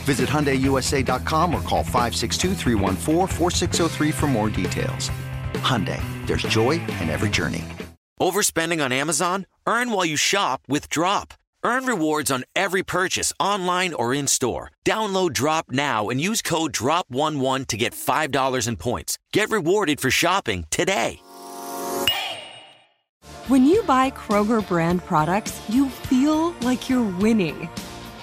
Visit HyundaiUSA.com or call 562 for more details. Hyundai, there's joy in every journey. Overspending on Amazon? Earn while you shop with Drop. Earn rewards on every purchase online or in store. Download Drop now and use code DROP11 to get $5 in points. Get rewarded for shopping today. When you buy Kroger brand products, you feel like you're winning.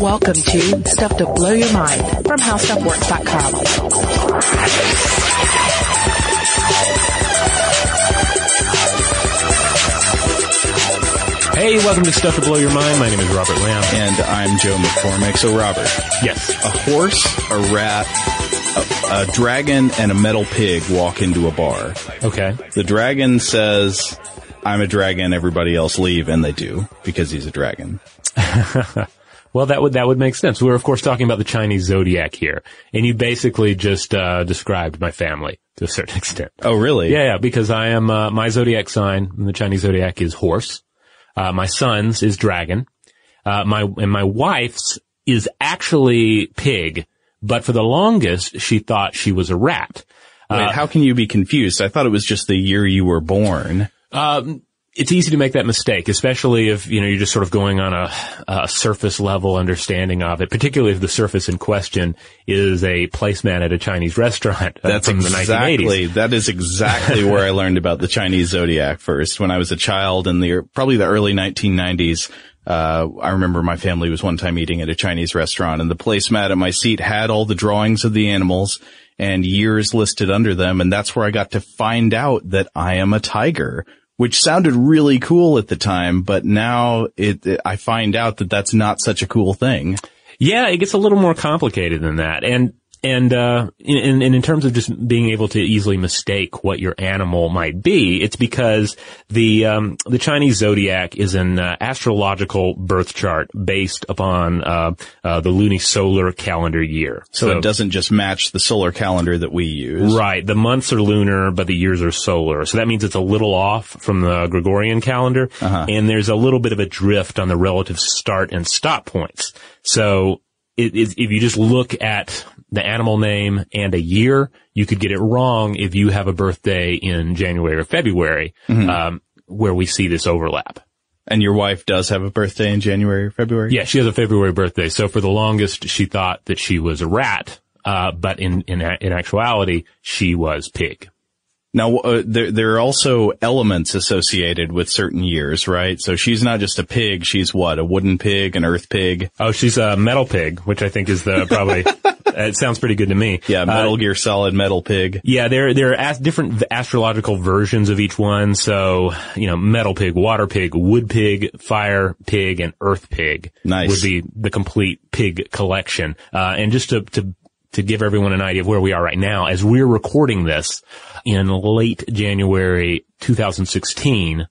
Welcome to Stuff to Blow Your Mind from HowStuffWorks.com. Hey, welcome to Stuff to Blow Your Mind. My name is Robert Lamb. And I'm Joe McCormick. So Robert. Yes. A horse, a rat, a, a, dragon, and a metal pig walk into a bar. Okay. The dragon says, I'm a dragon, everybody else leave, and they do, because he's a dragon. well, that would, that would make sense. We're of course talking about the Chinese zodiac here. And you basically just, uh, described my family to a certain extent. Oh, really? Yeah, yeah, because I am, uh, my zodiac sign in the Chinese zodiac is horse. Uh, my son's is dragon. Uh, my, and my wife's is actually pig, but for the longest, she thought she was a rat. Wait, uh, how can you be confused? I thought it was just the year you were born. Um, it's easy to make that mistake, especially if, you know, you're just sort of going on a, a, surface level understanding of it, particularly if the surface in question is a placemat at a Chinese restaurant. That's exactly, that is exactly where I learned about the Chinese zodiac first when I was a child in the, probably the early 1990s. Uh, I remember my family was one time eating at a Chinese restaurant and the placemat at my seat had all the drawings of the animals and years listed under them. And that's where I got to find out that I am a tiger which sounded really cool at the time, but now it, it, I find out that that's not such a cool thing. Yeah, it gets a little more complicated than that. And and, uh, in, in, in terms of just being able to easily mistake what your animal might be, it's because the, um, the Chinese zodiac is an uh, astrological birth chart based upon, uh, uh, the lunisolar calendar year. So, so, it doesn't just match the solar calendar that we use. Right. The months are lunar, but the years are solar. So that means it's a little off from the Gregorian calendar. Uh-huh. And there's a little bit of a drift on the relative start and stop points. So if you just look at the animal name and a year, you could get it wrong if you have a birthday in January or February, mm-hmm. um, where we see this overlap. And your wife does have a birthday in January or February? Yeah, she has a February birthday. So for the longest, she thought that she was a rat, uh, but in, in, in actuality, she was pig. Now, uh, there, there are also elements associated with certain years, right? So she's not just a pig. She's what? A wooden pig, an earth pig? Oh, she's a metal pig, which I think is the probably, it sounds pretty good to me. Yeah, Metal uh, Gear Solid metal pig. Yeah, there, there are different astrological versions of each one. So, you know, metal pig, water pig, wood pig, fire pig, and earth pig. Nice. Would be the complete pig collection. Uh, and just to, to to give everyone an idea of where we are right now, as we're recording this in late January 2016,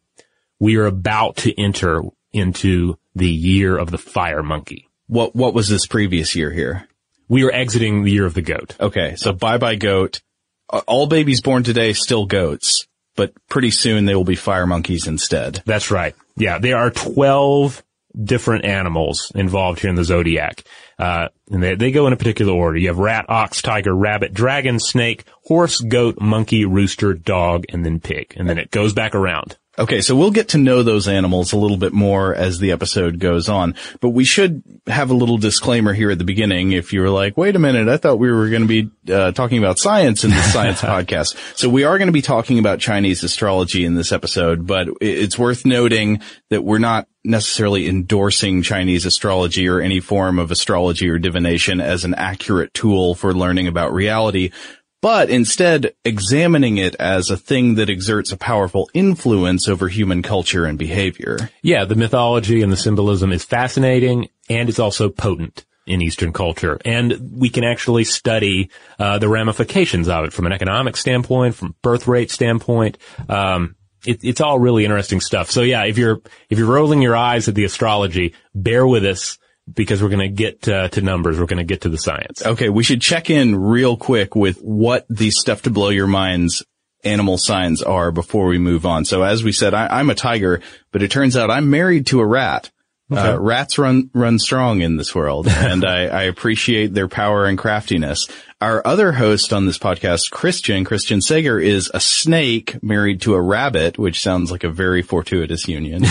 we are about to enter into the year of the fire monkey. What, what was this previous year here? We are exiting the year of the goat. Okay. So bye bye goat. All babies born today still goats. but pretty soon they will be fire monkeys instead. That's right. Yeah, there are 12 different animals involved here in the zodiac. Uh, and they, they go in a particular order. You have rat, ox, tiger, rabbit, dragon, snake, horse, goat, monkey, rooster, dog, and then pig. And then it goes back around. Okay, so we'll get to know those animals a little bit more as the episode goes on, but we should have a little disclaimer here at the beginning. If you were like, wait a minute, I thought we were going to be uh, talking about science in the science podcast. So we are going to be talking about Chinese astrology in this episode, but it's worth noting that we're not necessarily endorsing Chinese astrology or any form of astrology or divination as an accurate tool for learning about reality but instead examining it as a thing that exerts a powerful influence over human culture and behavior. Yeah, the mythology and the symbolism is fascinating and it's also potent in Eastern culture. And we can actually study uh, the ramifications of it from an economic standpoint, from birth rate standpoint. Um, it, it's all really interesting stuff. So yeah, if you're if you're rolling your eyes at the astrology, bear with us because we're going to get uh, to numbers. We're going to get to the science. Okay, we should check in real quick with what these stuff to blow your minds animal signs are before we move on. So as we said, I, am a tiger, but it turns out I'm married to a rat. Uh, okay. Uh, rats run run strong in this world, and I, I, appreciate their power and craftiness. Our other host on this podcast, Christian Christian Sager, is a snake married to a rabbit, which sounds like a very fortuitous union.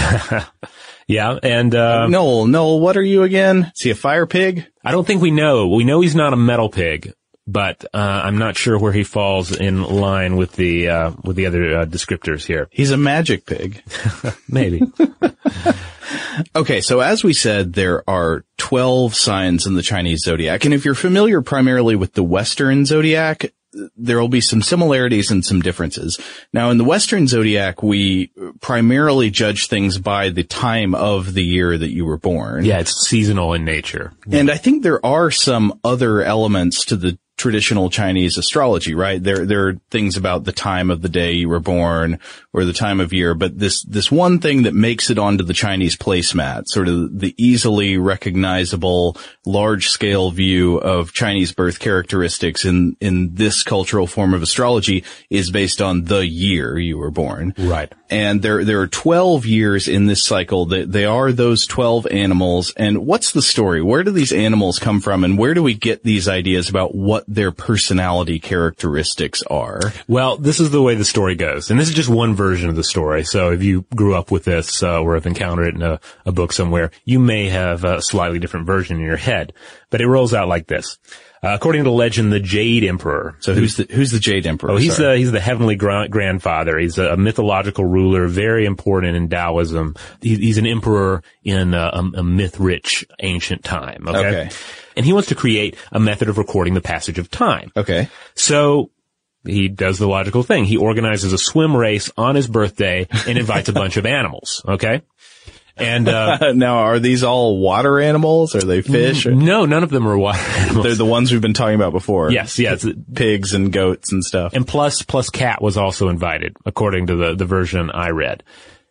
Yeah, and uh, Noel, Noel, what are you again? Is he a fire pig? I don't think we know. We know he's not a metal pig, but uh, I'm not sure where he falls in line with the uh, with the other uh, descriptors here. He's a magic pig, maybe. okay, so as we said, there are 12 signs in the Chinese zodiac, and if you're familiar primarily with the Western zodiac, there will be some similarities and some differences. Now in the Western zodiac, we primarily judge things by the time of the year that you were born. Yeah, it's seasonal in nature. And I think there are some other elements to the traditional Chinese astrology, right? There, there are things about the time of the day you were born or the time of year, but this, this one thing that makes it onto the Chinese placemat, sort of the easily recognizable large scale view of Chinese birth characteristics in, in this cultural form of astrology is based on the year you were born. Right. And there, there are 12 years in this cycle that they are those 12 animals. And what's the story? Where do these animals come from? And where do we get these ideas about what their personality characteristics are? Well, this is the way the story goes. And this is just one version of the story. So if you grew up with this, uh, or have encountered it in a, a book somewhere, you may have a slightly different version in your head. But it rolls out like this. Uh, according to legend, the Jade Emperor. So who's the who's the Jade Emperor? Oh, he's Sorry. the he's the heavenly gra- grandfather. He's a, mythological ruler, very important in Taoism. He, he's an emperor in a, a myth-rich ancient time. Okay? okay, and he wants to create a method of recording the passage of time. Okay, so he does the logical thing. He organizes a swim race on his birthday and invites a bunch of animals. Okay. And uh, now, are these all water animals? Are they fish? Or? No, none of them are water animals. They're the ones we've been talking about before. Yes, yes, pigs and goats and stuff. And plus, plus cat was also invited, according to the the version I read.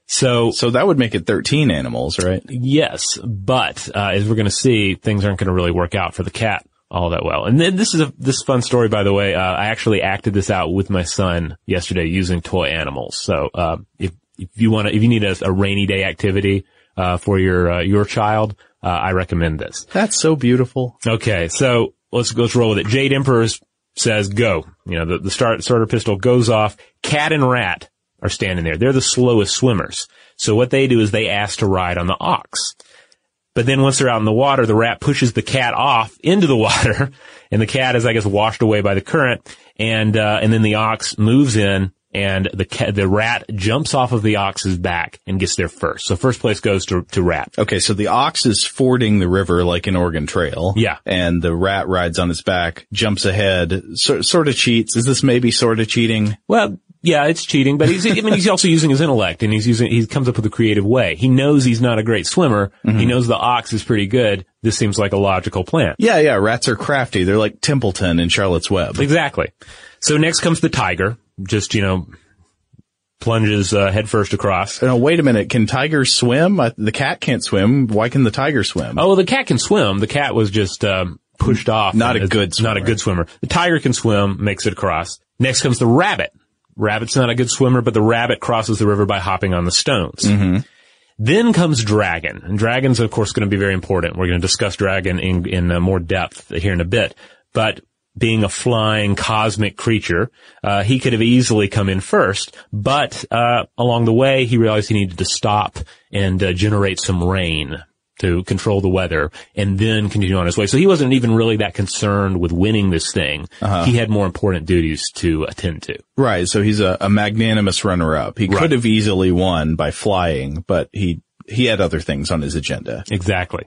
So, so that would make it 13 animals, right? Yes, but uh, as we're going to see, things aren't going to really work out for the cat all that well. And then this is a this fun story, by the way. Uh, I actually acted this out with my son yesterday using toy animals. So uh, if if you want to, if you need a, a rainy day activity uh, for your uh, your child, uh, I recommend this. That's so beautiful. Okay, so let's let's roll with it. Jade Emperor says go. You know the the start, starter pistol goes off. Cat and rat are standing there. They're the slowest swimmers. So what they do is they ask to ride on the ox. But then once they're out in the water, the rat pushes the cat off into the water, and the cat is, I guess, washed away by the current, and uh, and then the ox moves in and the ca- the rat jumps off of the ox's back and gets there first. So first place goes to to rat. Okay, so the ox is fording the river like an Oregon Trail. Yeah, and the rat rides on its back, jumps ahead, so, sort of cheats. Is this maybe sort of cheating? Well, yeah, it's cheating, but he's, I mean, he's also using his intellect and he's using, he comes up with a creative way. He knows he's not a great swimmer. Mm-hmm. He knows the ox is pretty good. This seems like a logical plan. Yeah, yeah, rats are crafty. They're like Templeton in Charlotte's Web. Exactly. So next comes the tiger. Just, you know, plunges uh, headfirst across. No, wait a minute. Can tigers swim? Uh, the cat can't swim. Why can the tiger swim? Oh, the cat can swim. The cat was just um, pushed off. Not a good swimmer. Not a good swimmer. The tiger can swim, makes it across. Next comes the rabbit. Rabbit's not a good swimmer, but the rabbit crosses the river by hopping on the stones. Mm-hmm. Then comes Dragon, and Dragon's of course going to be very important. We're going to discuss Dragon in, in uh, more depth here in a bit. But being a flying cosmic creature, uh, he could have easily come in first, but uh, along the way he realized he needed to stop and uh, generate some rain to control the weather and then continue on his way. So he wasn't even really that concerned with winning this thing. Uh-huh. He had more important duties to attend to. Right. So he's a, a magnanimous runner up. He Right. could have easily won by flying, but he, he had other things on his agenda. Exactly.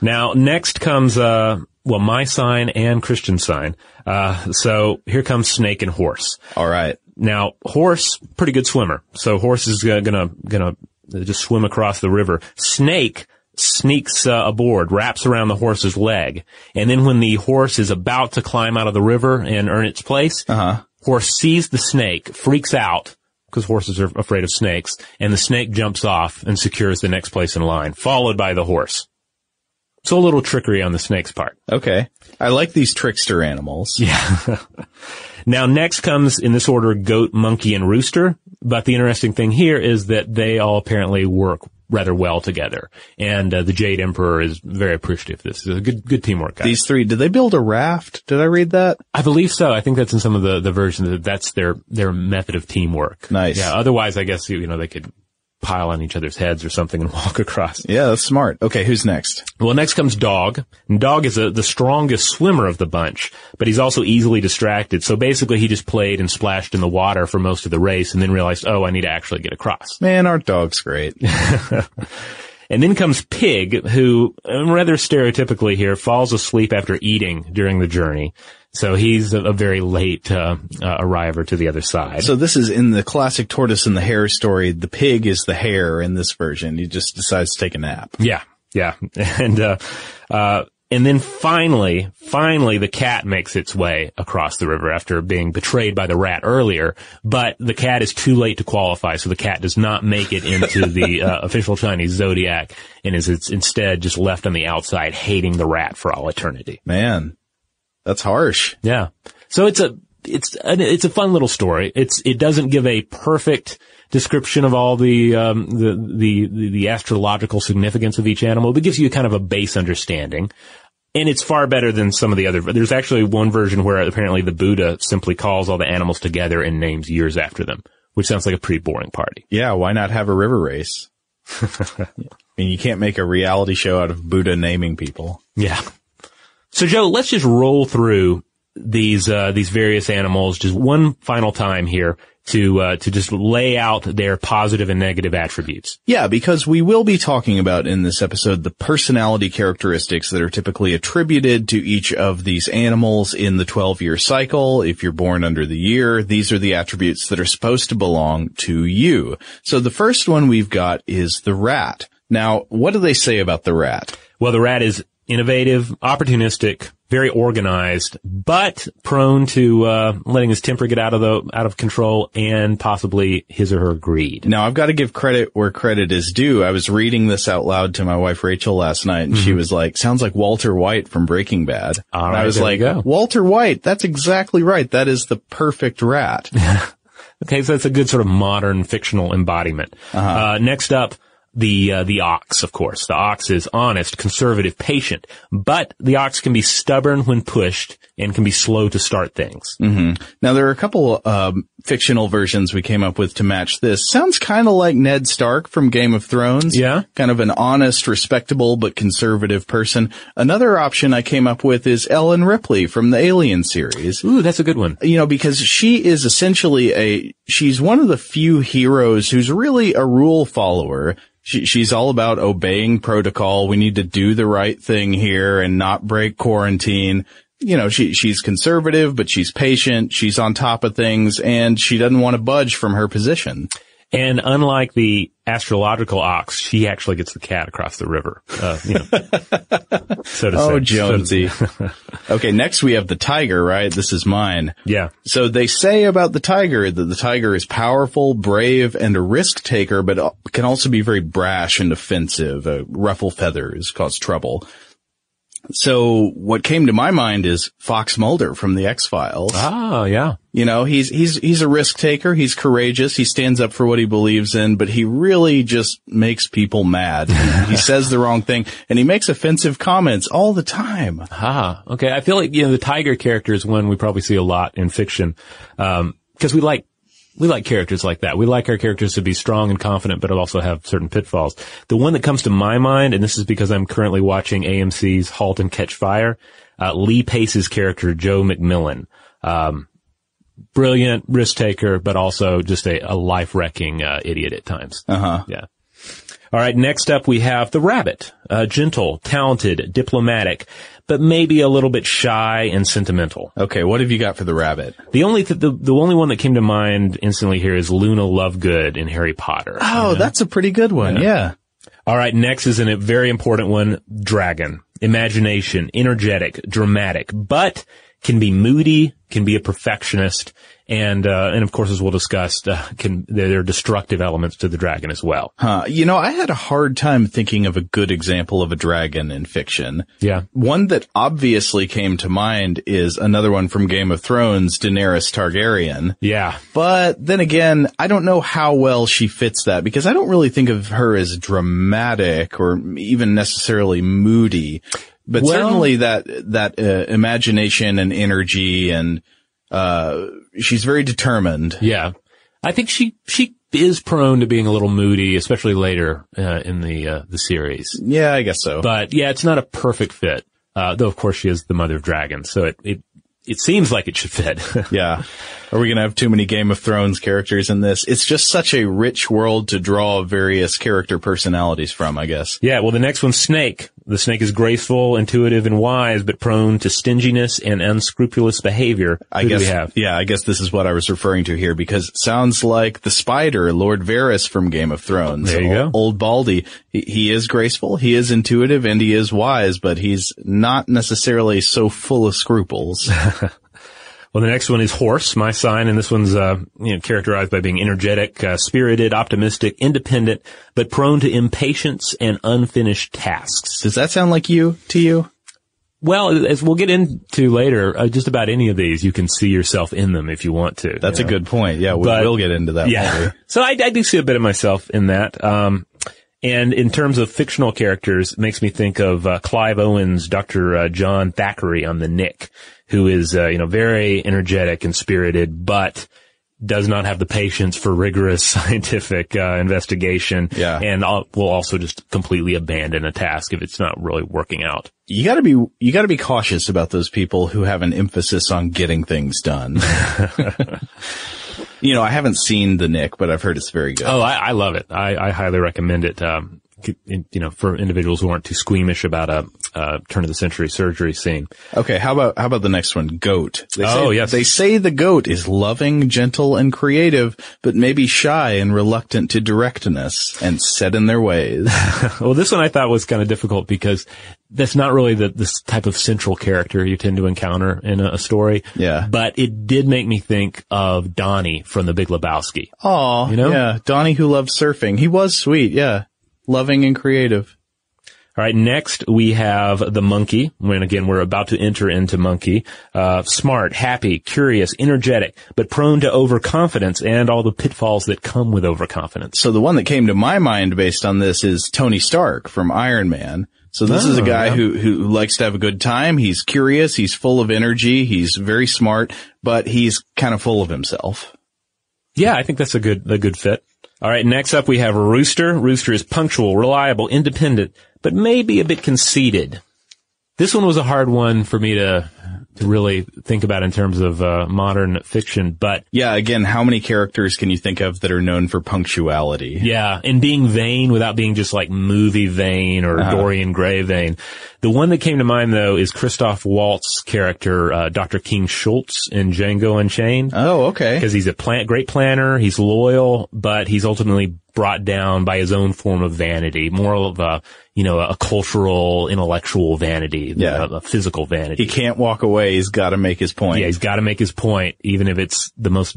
Now, next comes, uh, well, my sign and Christian sign. Uh, so here comes snake and horse. All right. Now, horse, pretty good swimmer. So horse is uh, gonna, gonna just swim across the river. Snake sneaks uh, aboard, wraps around the horse's leg. And then when the horse is about to climb out of the river and earn its place, Uh-huh. horse sees the snake, freaks out, because horses are afraid of snakes, and the snake jumps off and secures the next place in line, followed by the horse. So a little trickery on the snake's part. Okay. I like these trickster animals. Yeah. now next comes in this order goat, monkey, and rooster. But the interesting thing here is that they all apparently work rather well together. And uh, the Jade Emperor is very appreciative of this. It's a good, good teamwork, guys. These three, did they build a raft? Did I read that? I believe so. I think that's in some of the, the versions that that's their, their method of teamwork. Nice. Yeah. Otherwise, I guess, you know, they could pile on each other's heads or something and walk across. Yeah, that's smart. Okay, who's next? Well, next comes Dog. And Dog is a, the strongest swimmer of the bunch, but he's also easily distracted. So basically he just played and splashed in the water for most of the race and then realized, oh, I need to actually get across. Man, aren't dogs great? And then comes Pig, who, um, rather stereotypically here, falls asleep after eating during the journey. So he's a, a very late uh, uh, arriver to the other side. So this is in the classic tortoise and the hare story. The pig is the hare in this version. He just decides to take a nap. Yeah, yeah, and uh, uh, and then finally, finally, the cat makes its way across the river after being betrayed by the rat earlier. But the cat is too late to qualify, so the cat does not make it into the uh, official Chinese zodiac, and is it's instead just left on the outside, hating the rat for all eternity. Man, that's harsh. Yeah. So it's a, it's, an, it's a fun little story. It's, it doesn't give a perfect description of all the, um, the, the, the, the astrological significance of each animal, but gives you kind of a base understanding. And it's far better than some of the other, there's actually one version where apparently the Buddha simply calls all the animals together and names years after them, which sounds like a pretty boring party. Yeah, why not have a river race? I mean, you can't make a reality show out of Buddha naming people. Yeah. So Joe, let's just roll through these uh, these various animals just one final time here to uh, to just lay out their positive and negative attributes. Yeah, because we will be talking about in this episode the personality characteristics that are typically attributed to each of these animals in the 12 year cycle. If you're born under the year, these are the attributes that are supposed to belong to you. So the first one we've got is the rat. Now, what do they say about the rat? Well, the rat is innovative, opportunistic, very organized, but prone to uh, letting his temper get out of the out of control and possibly his or her greed. Now I've got to give credit where credit is due. I was reading this out loud to my wife Rachel last night and she was like, sounds like Walter White from Breaking Bad. Mm-hmm. All and I was like. Walter White, that's exactly right. That is the perfect rat. Okay, so that's a good sort of modern fictional embodiment. uh next up, the uh, the ox, of course. The ox is honest, conservative, patient, but the ox can be stubborn when pushed and can be slow to start things. Now there are a couple um, fictional versions we came up with to match this. Sounds kind of like Ned Stark from Game of Thrones. Yeah. Kind of an honest, respectable, but conservative person. Another option I came up with is Ellen Ripley from the Alien series. Ooh, that's a good one. you know, because she is essentially a, she's one of the few heroes who's really a rule follower. She, she's all about obeying protocol. We need to do the right thing here and not break quarantine. You know, she, she's conservative, but she's patient. She's on top of things and she doesn't want to budge from her position. And unlike the astrological ox, she actually gets the cat across the river. Uh, you know, so to say. Oh, So Jonesy. okay. Next we have the tiger, right? This is mine. yeah. So they say about the tiger that the tiger is powerful, brave, and a risk taker, but can also be very brash and offensive, uh, ruffle feathers, cause trouble. So what came to my mind is Fox Mulder from the X-Files. Oh, yeah. You know, he's, he's, he's a risk taker. He's courageous. He stands up for what he believes in, but he really just makes people mad. he says the wrong thing and he makes offensive comments all the time. Ah, okay. I feel like, you know, the tiger character is one we probably see a lot in fiction. Um, cause we like we like characters like that. We like our characters to be strong and confident, but also have certain pitfalls. The one that comes to my mind, and this is because I'm currently watching AMC's *Halt and Catch Fire*, uh, Lee Pace's character Joe MacMillan, um, brilliant risk taker, but also just a, a life wrecking uh, idiot at times. Uh huh. Yeah. All right. Next up, we have the rabbit, uh, gentle, talented, diplomatic, but maybe a little bit shy and sentimental. Okay, what have you got for the rabbit? The only th- the the only one that came to mind instantly here is Luna Lovegood in Harry Potter. Oh, that's a pretty good one. Yeah. yeah. All right, next is a very important one, Dragon. Imagination, energetic, dramatic, but can be moody, can be a perfectionist, and uh, and of course, as we'll discuss, uh, can there are destructive elements to the dragon as well. Huh. You know, I had a hard time thinking of a good example of a dragon in fiction. Yeah. One that obviously came to mind is another one from Game of Thrones, Daenerys Targaryen. Yeah. But then again, I don't know how well she fits that because I don't really think of her as dramatic or even necessarily moody. But well, certainly that that uh, imagination and energy and uh, she's very determined. Yeah. I think she, she is prone to being a little moody, especially later, uh, in the, uh, the series. Yeah, I guess so. But yeah, it's not a perfect fit. Uh, though of course she is the mother of dragons, so it, it, it seems like it should fit. yeah. Are we going to have too many Game of Thrones characters in this? It's just such a rich world to draw various character personalities from, I guess. Yeah. Well, the next one's Snake. The snake is graceful, intuitive, and wise, but prone to stinginess and unscrupulous behavior. Who I guess, yeah, I guess this is what I was referring to here because it sounds like the spider, Lord Varys from Game of Thrones. There you go. Old Baldy. He, he is graceful, he is intuitive, and he is wise, but he's not necessarily so full of scruples. Well, the next one is horse, my sign, and this one's uh, you know, characterized by being energetic, uh, spirited, optimistic, independent, but prone to impatience and unfinished tasks. Does that sound like you to you? Well, as we'll get into later, uh, just about any of these, you can see yourself in them if you want to. That's a know? good point. Yeah, we, will get into that. Yeah. so I, I, do see a bit of myself in that. Um, and in terms of fictional characters, it makes me think of uh, Clive Owen's Dr. Uh, John Thackery on The Knick, who is, uh, you know, very energetic and spirited, but does not have the patience for rigorous scientific uh, investigation yeah. and will also just completely abandon a task if it's not really working out. You got to be you got to be cautious about those people who have an emphasis on getting things done. you know, I haven't seen The Knick, but I've heard it's very good. Oh, I, I love it. I, I, highly recommend it. Um, you know, for individuals who aren't too squeamish about a, turn of the century surgery scene. Okay, how about how about the next one? Goat. They oh yes, they say the goat is loving, gentle, and creative, but maybe shy and reluctant to directness and set in their ways. well, this one I thought was kind of difficult because that's not really the this type of central character you tend to encounter in a, a story. Yeah, but it did make me think of Donnie from The Big Lebowski. Oh, you know, yeah, Donnie who loved surfing. He was sweet. Yeah loving and creative. All right. Next, we have the monkey. When again, we're about to enter into monkey. Uh, smart, happy, curious, energetic, but prone to overconfidence and all the pitfalls that come with overconfidence. So the one that came to my mind based on this is Tony Stark from Iron Man. So this oh, is a oh, guy yeah. who, who likes to have a good time. He's curious. He's full of energy. He's very smart, but he's kind of full of himself. Yeah, I think that's a good, a good fit. All right, next up we have Rooster. Rooster is punctual, reliable, independent, but maybe a bit conceited. This one was a hard one for me to to really think about in terms of uh, modern fiction. But yeah, again, how many characters can you think of that are known for punctuality? Yeah, and being vain without being just like movie vain or uh-huh. Dorian Gray vain. The one that came to mind though is Christoph Waltz character, uh, Dr. King Schultz in Django Unchained. Oh, okay. Because he's a plan- great planner, he's loyal, but he's ultimately brought down by his own form of vanity, more of a, you know, a cultural, intellectual vanity, yeah. a, a physical vanity. He can't walk away. He's got to make his point. Yeah, he's got to make his point, even if it's the most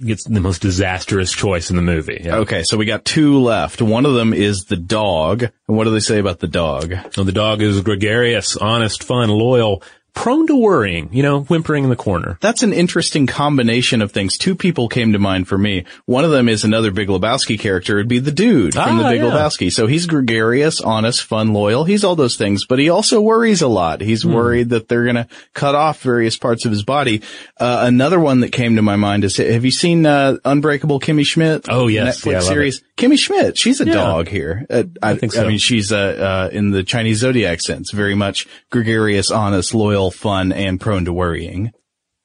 gets the most disastrous choice in the movie. Yeah. Okay, so we got two left. One of them is the dog. And what do they say about the dog? So the dog is gregarious, honest, fun, loyal, prone to worrying, you know, whimpering in the corner. That's an interesting combination of things. Two people came to mind for me. One of them is another Big Lebowski character. It'd be the dude from the Ah, Big yeah. Lebowski. So he's gregarious, honest, fun, loyal. He's all those things, but he also worries a lot. He's Hmm. worried that they're going to cut off various parts of his body. Uh, another one that came to my mind is, have you seen, uh, Unbreakable Kimmy Schmidt? Oh, yes. Netflix Yeah, I series. Kimmy Schmidt, she's a Yeah. dog here. Uh, I, think so. I mean, she's, uh, uh, in the Chinese zodiac sense, very much gregarious, honest, loyal, fun, and prone to worrying.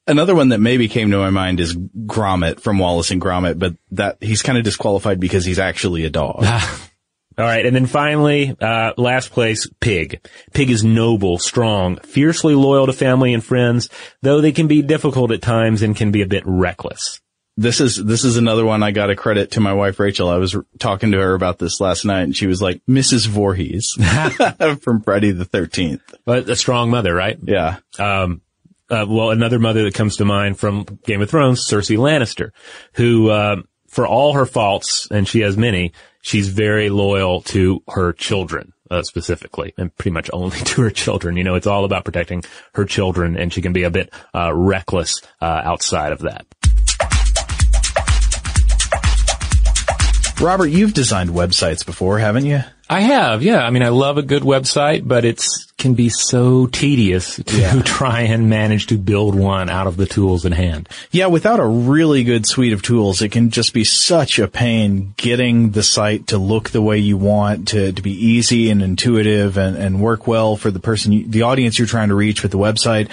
Another one that maybe came to my mind is Gromit from Wallace and Gromit, but that he's kind of disqualified because he's actually a dog. All right, and then finally, uh, last place, Pig. Pig is noble, strong, fiercely loyal to family and friends, though they can be difficult at times and can be a bit reckless. This is this is another one I got to credit to my wife Rachel. I was r- talking to her about this last night, and she was like, "Mrs. Voorhees from Friday the Thirteenth. But a strong mother, right? Yeah, Um, uh, well, another mother that comes to mind from Game of Thrones, Cersei Lannister, who, uh, for all her faults, and she has many, she's very loyal to her children. Uh, specifically, and pretty much only to her children. You know, it's all about protecting her children, and she can be a bit uh, reckless uh, outside of that. Robert, you've designed websites before, haven't you? I have, yeah. I mean, I love a good website, but it's can be so tedious to try and manage to build one out of the tools in hand. Yeah, without a really good suite of tools, it can just be such a pain getting the site to look the way you want, to, to be easy and intuitive and, and work well for the person, you, the audience you're trying to reach with the website.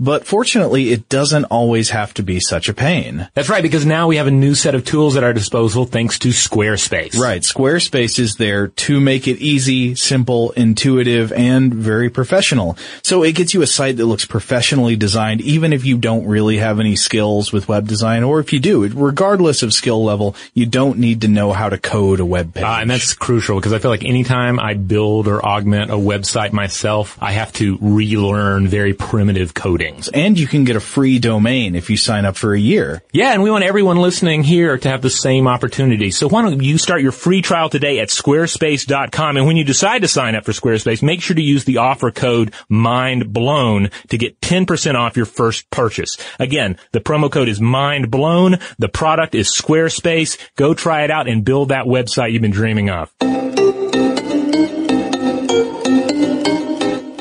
But fortunately, it doesn't always have to be such a pain. That's right, because now we have a new set of tools at our disposal thanks to Squarespace. Right. Squarespace is there to make it easy, simple, intuitive, and very professional. So it gets you a site that looks professionally designed, even if you don't really have any skills with web design, or if you do, regardless of skill level, you don't need to know how to code a web page. Uh, and that's crucial because I feel like anytime I build or augment a website myself, I have to relearn very primitive coding. And you can get a free domain if you sign up for a year. Yeah, and we want everyone listening here to have the same opportunity. So why don't you start your free trial today at squarespace.com and when you decide to sign up for Squarespace, make sure to use the offer code MINDBLOWN to get 10% off your first purchase. Again, the promo code is MINDBLOWN. The product is Squarespace. Go try it out and build that website you've been dreaming of.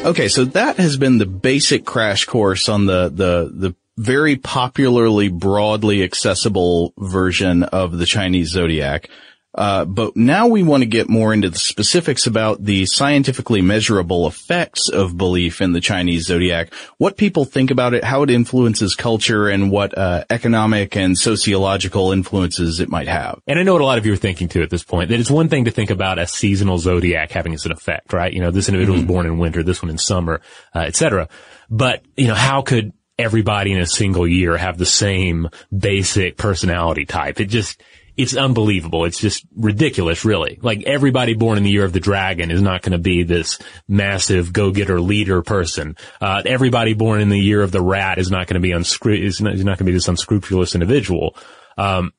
Okay, so that has been the basic crash course on the, the, the very popularly, broadly accessible version of the Chinese zodiac. Uh, but now we want to get more into the specifics about the scientifically measurable effects of belief in the Chinese zodiac, what people think about it, how it influences culture, and what uh, economic and sociological influences it might have. And I know what a lot of you are thinking too at this point, that it's one thing to think about a seasonal zodiac having as an effect, right? You know, this individual was born in winter, this one in summer, uh, et cetera. But, you know, how could everybody in a single year have the same basic personality type? It just, it's unbelievable. It's just ridiculous, really. Like everybody born in the year of the dragon is not going to be this massive go-getter leader person. Uh, everybody born in the year of the rat is not going to be is not, not going to be this unscrupulous individual. Um,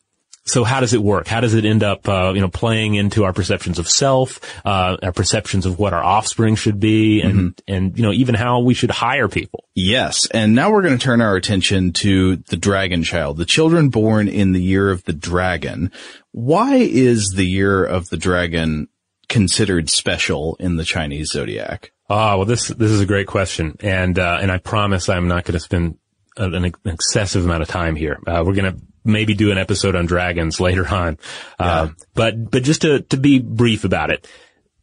so how does it work? How does it end up, uh, you know, playing into our perceptions of self, uh, our perceptions of what our offspring should be, and and you know, even how we should hire people? Yes, and now we're going to turn our attention to the dragon child, the children born in the year of the dragon. Why is the year of the dragon considered special in the Chinese zodiac? Ah, well, this this is a great question, and uh, and I promise I'm not going to spend an, an excessive amount of time here. Uh, we're going to maybe do an episode on dragons later on, uh, but but just to to be brief about it.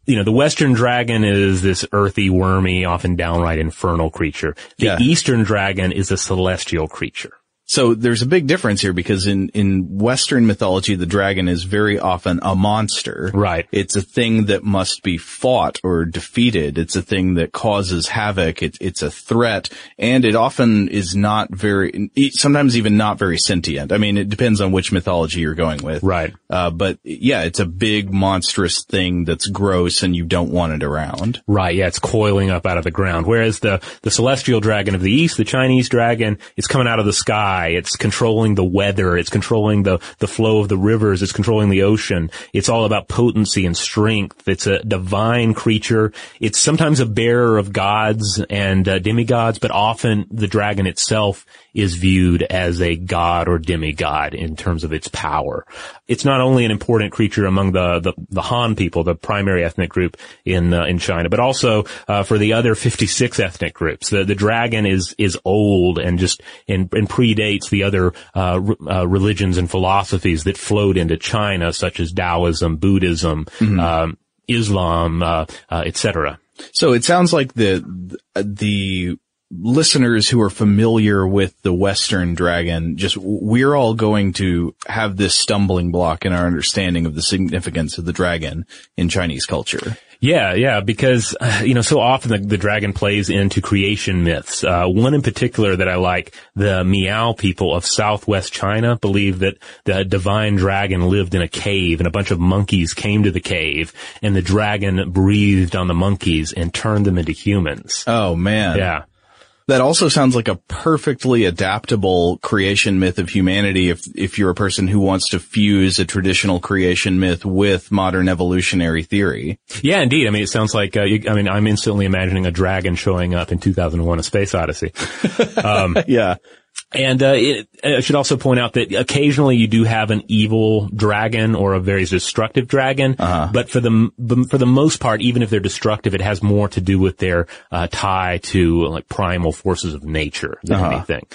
You know, the Western dragon is this earthy, wormy, often downright infernal creature. The Yeah. Eastern dragon is a celestial creature. So there's a big difference here because in, in Western mythology, the dragon is very often a monster. Right. It's a thing that must be fought or defeated. It's a thing that causes havoc. It's, it's a threat and it often is not very, sometimes even not very sentient. I mean, it depends on which mythology you're going with. Right. Uh, but yeah, it's a big monstrous thing that's gross and you don't want it around. Right, yeah, it's coiling up out of the ground. Whereas the, the celestial dragon of the east, the Chinese dragon, it's coming out of the sky sky. It's controlling the weather. It's controlling the, the flow of the rivers. It's controlling the ocean. It's all about potency and strength. It's a divine creature. It's sometimes a bearer of gods and uh, demigods, but often the dragon itself is viewed as a god or demigod in terms of its power. It's not only an important creature among the, the, the Han people, the primary ethnic group in, uh, in China, but also, uh, for the other 56 ethnic groups. The, the dragon is, is old and just, and, and predates the other, uh, uh, religions and philosophies that flowed into China, such as Taoism, Buddhism, mm-hmm. um, Islam, uh, uh, etc. So it sounds like the the listeners who are familiar with the Western dragon, just we're all going to have this stumbling block in our understanding of the significance of the dragon in Chinese culture. Yeah, yeah, because, you know, so often the, the, dragon plays into creation myths. Uh, one in particular that I like, the Miao people of southwest China believe that the divine dragon lived in a cave and a bunch of monkeys came to the cave and the dragon breathed on the monkeys and turned them into humans. Oh man. Yeah. That also sounds like a perfectly adaptable creation myth of humanity if, if you're a person who wants to fuse a traditional creation myth with modern evolutionary theory. Yeah, indeed. I mean, it sounds like, uh, you, I mean, I'm instantly imagining a dragon showing up in 2001 A Space Odyssey. Um, yeah. And uh, it, I should also point out that occasionally you do have an evil dragon or a very destructive dragon, uh-huh. but for the for the most part, even if they're destructive, it has more to do with their uh, tie to like primal forces of nature than uh-huh. anything.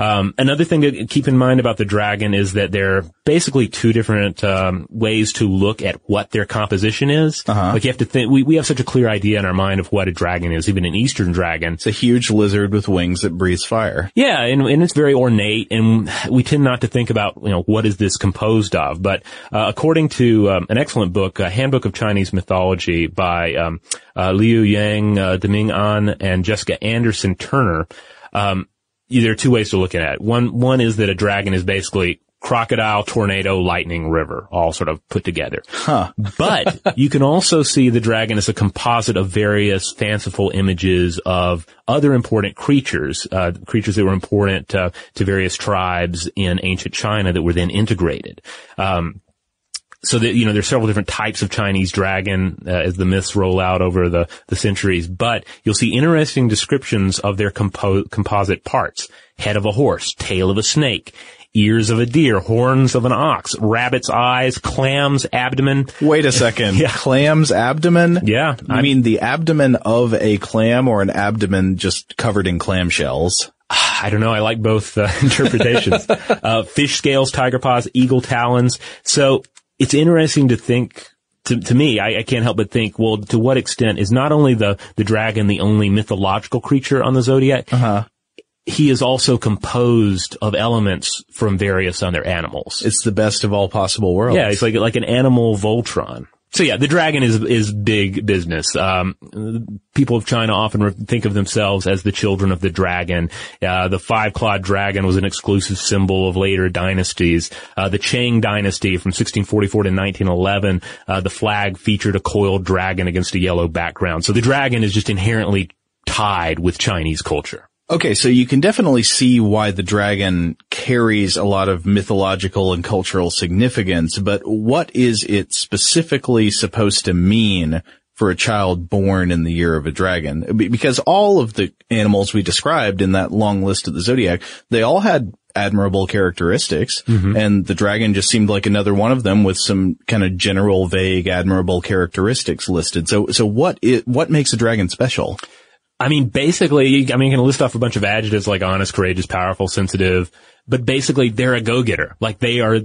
Um, another thing to keep in mind about the dragon is that there are basically two different um, ways to look at what their composition is. Uh-huh. Like you have to think, we, we have such a clear idea in our mind of what a dragon is, even an Eastern dragon. It's a huge lizard with wings that breathes fire. Yeah, and, and it's very ornate, and we tend not to think about, you know, what is this composed of. But uh, according to um, an excellent book, a Handbook of Chinese Mythology by um, uh, Liu Yang, uh, Deming An, and Jessica Anderson Turner, um, there are two ways to look at it. One, one is that a dragon is basically crocodile, tornado, lightning, river, all sort of put together. Huh. but you can also see the dragon as a composite of various fanciful images of other important creatures, uh, creatures that were important uh, to various tribes in ancient China that were then integrated. Um, so that you know there's several different types of Chinese dragon uh, as the myths roll out over the the centuries, but you'll see interesting descriptions of their compo- composite parts: head of a horse, tail of a snake, ears of a deer, horns of an ox, rabbit's eyes, clams, abdomen. Wait a second. yeah. Clams, abdomen? Yeah. I mean the abdomen of a clam or an abdomen just covered in clam shells? I don't know. I like both uh, interpretations. uh, fish scales, tiger paws, eagle talons. So it's interesting to think to, to me, I, I, can't help but think, well, to what extent is not only the, the dragon the only mythological creature on the zodiac, uh-huh. He is also composed of elements from various other animals. It's the best of all possible worlds. Yeah, it's like, like an animal Voltron. So yeah, the dragon is is big business. Um, people of China often think of themselves as the children of the dragon. Uh, the five clawed dragon was an exclusive symbol of later dynasties. Uh, the Qing dynasty from 1644 to 1911, uh, the flag featured a coiled dragon against a yellow background. So the dragon is just inherently tied with Chinese culture. Okay, so you can definitely see why the dragon carries a lot of mythological and cultural significance, but what is it specifically supposed to mean for a child born in the year of a dragon? Because all of the animals we described in that long list of the zodiac, they all had admirable characteristics mm-hmm. and the dragon just seemed like another one of them with some kind of general vague admirable characteristics listed. So, so what is, what makes a dragon special? I mean, basically, I mean, you can list off a bunch of adjectives like honest, courageous, powerful, sensitive, but basically they're a go-getter. Like they are,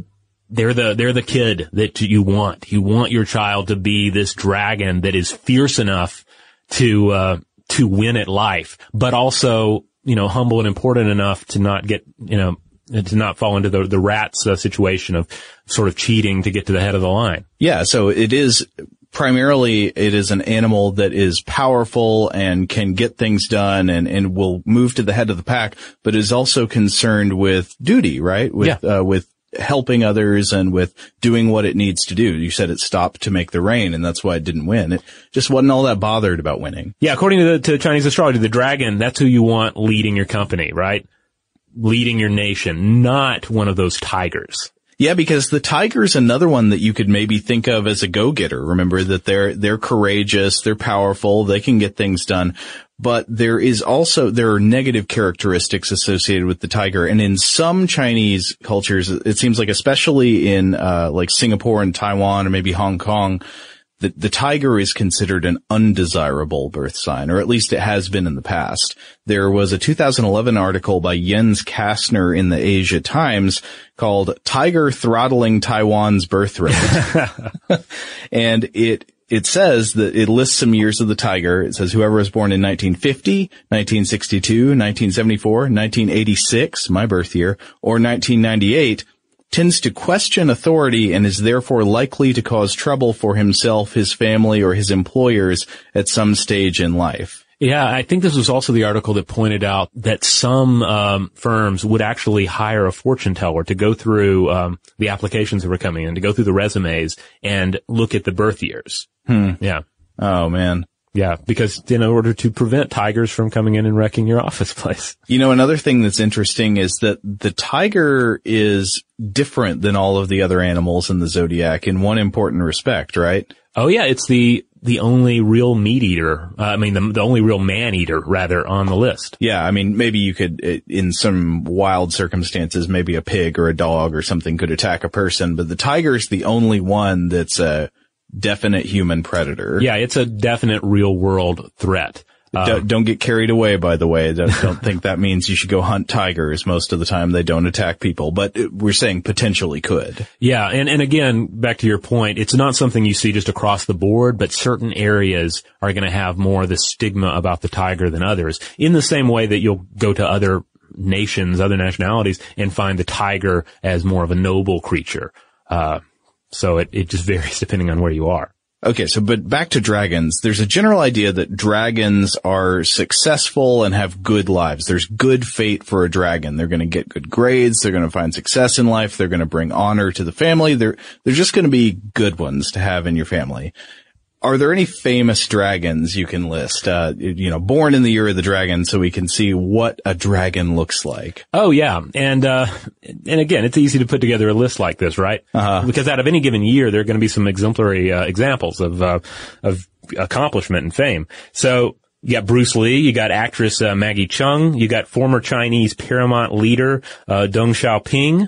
they're the, they're the kid that you want. You want your child to be this dragon that is fierce enough to, uh, to win at life, but also, you know, humble and important enough to not get, you know, to not fall into the, the rat's uh, situation of sort of cheating to get to the head of the line. Yeah. So it is primarily it is an animal that is powerful and can get things done and, and will move to the head of the pack, but is also concerned with duty, right? With, yeah. uh, with helping others and with doing what it needs to do. You said it stopped to make the rain and that's why it didn't win. It just wasn't all that bothered about winning. Yeah. According to, the, to Chinese astrology, the dragon, that's who you want leading your company, right? leading your nation, not one of those tigers. Yeah, because the tiger's another one that you could maybe think of as a go-getter. Remember that they're, they're courageous, they're powerful, they can get things done. But there is also, there are negative characteristics associated with the tiger. And in some Chinese cultures, it seems like especially in, uh, like Singapore and Taiwan or maybe Hong Kong, the, the tiger is considered an undesirable birth sign, or at least it has been in the past. There was a 2011 article by Jens Kastner in the Asia Times called Tiger Throttling Taiwan's Birth Rate. and it, it says that it lists some years of the tiger. It says whoever was born in 1950, 1962, 1974, 1986, my birth year, or 1998 tends to question authority and is therefore likely to cause trouble for himself, his family, or his employers at some stage in life. Yeah, I think this was also the article that pointed out that some um, firms would actually hire a fortune teller to go through um, the applications that were coming in, to go through the resumes and look at the birth years. Hmm. Yeah. Oh man. Yeah, because in order to prevent tigers from coming in and wrecking your office place. You know, another thing that's interesting is that the tiger is different than all of the other animals in the zodiac in one important respect, right? Oh yeah, it's the the only real meat eater. Uh, I mean, the, the only real man eater, rather, on the list. Yeah, I mean, maybe you could, in some wild circumstances, maybe a pig or a dog or something could attack a person, but the tiger's the only one that's a definite human predator. Yeah, it's a definite real world threat. Don't, um, don't, get carried away, by the way. Don't, don't think that means you should go hunt tigers. Most of the time they don't attack people, but we're saying potentially could. Yeah. And, and again, back to your point, it's not something you see just across the board, but certain areas are going to have more of the stigma about the tiger than others in the same way that you'll go to other nations, other nationalities and find the tiger as more of a noble creature. Uh, so it, it just varies depending on where you are. Okay, so but back to dragons. There's a general idea that dragons are successful and have good lives. There's good fate for a dragon. They're going to get good grades. They're going to find success in life. They're going to bring honor to the family. They're they're just going to be good ones to have in your family are there any famous dragons you can list? Uh, you know, born in the year of the dragon, so we can see what a dragon looks like. Oh yeah, and uh, and again, it's easy to put together a list like this, right? Uh-huh. Because out of any given year, there are going to be some exemplary uh, examples of uh, of accomplishment and fame. So you got Bruce Lee, you got actress uh, Maggie Cheung, you got former Chinese Paramount leader uh, Deng Xiaoping.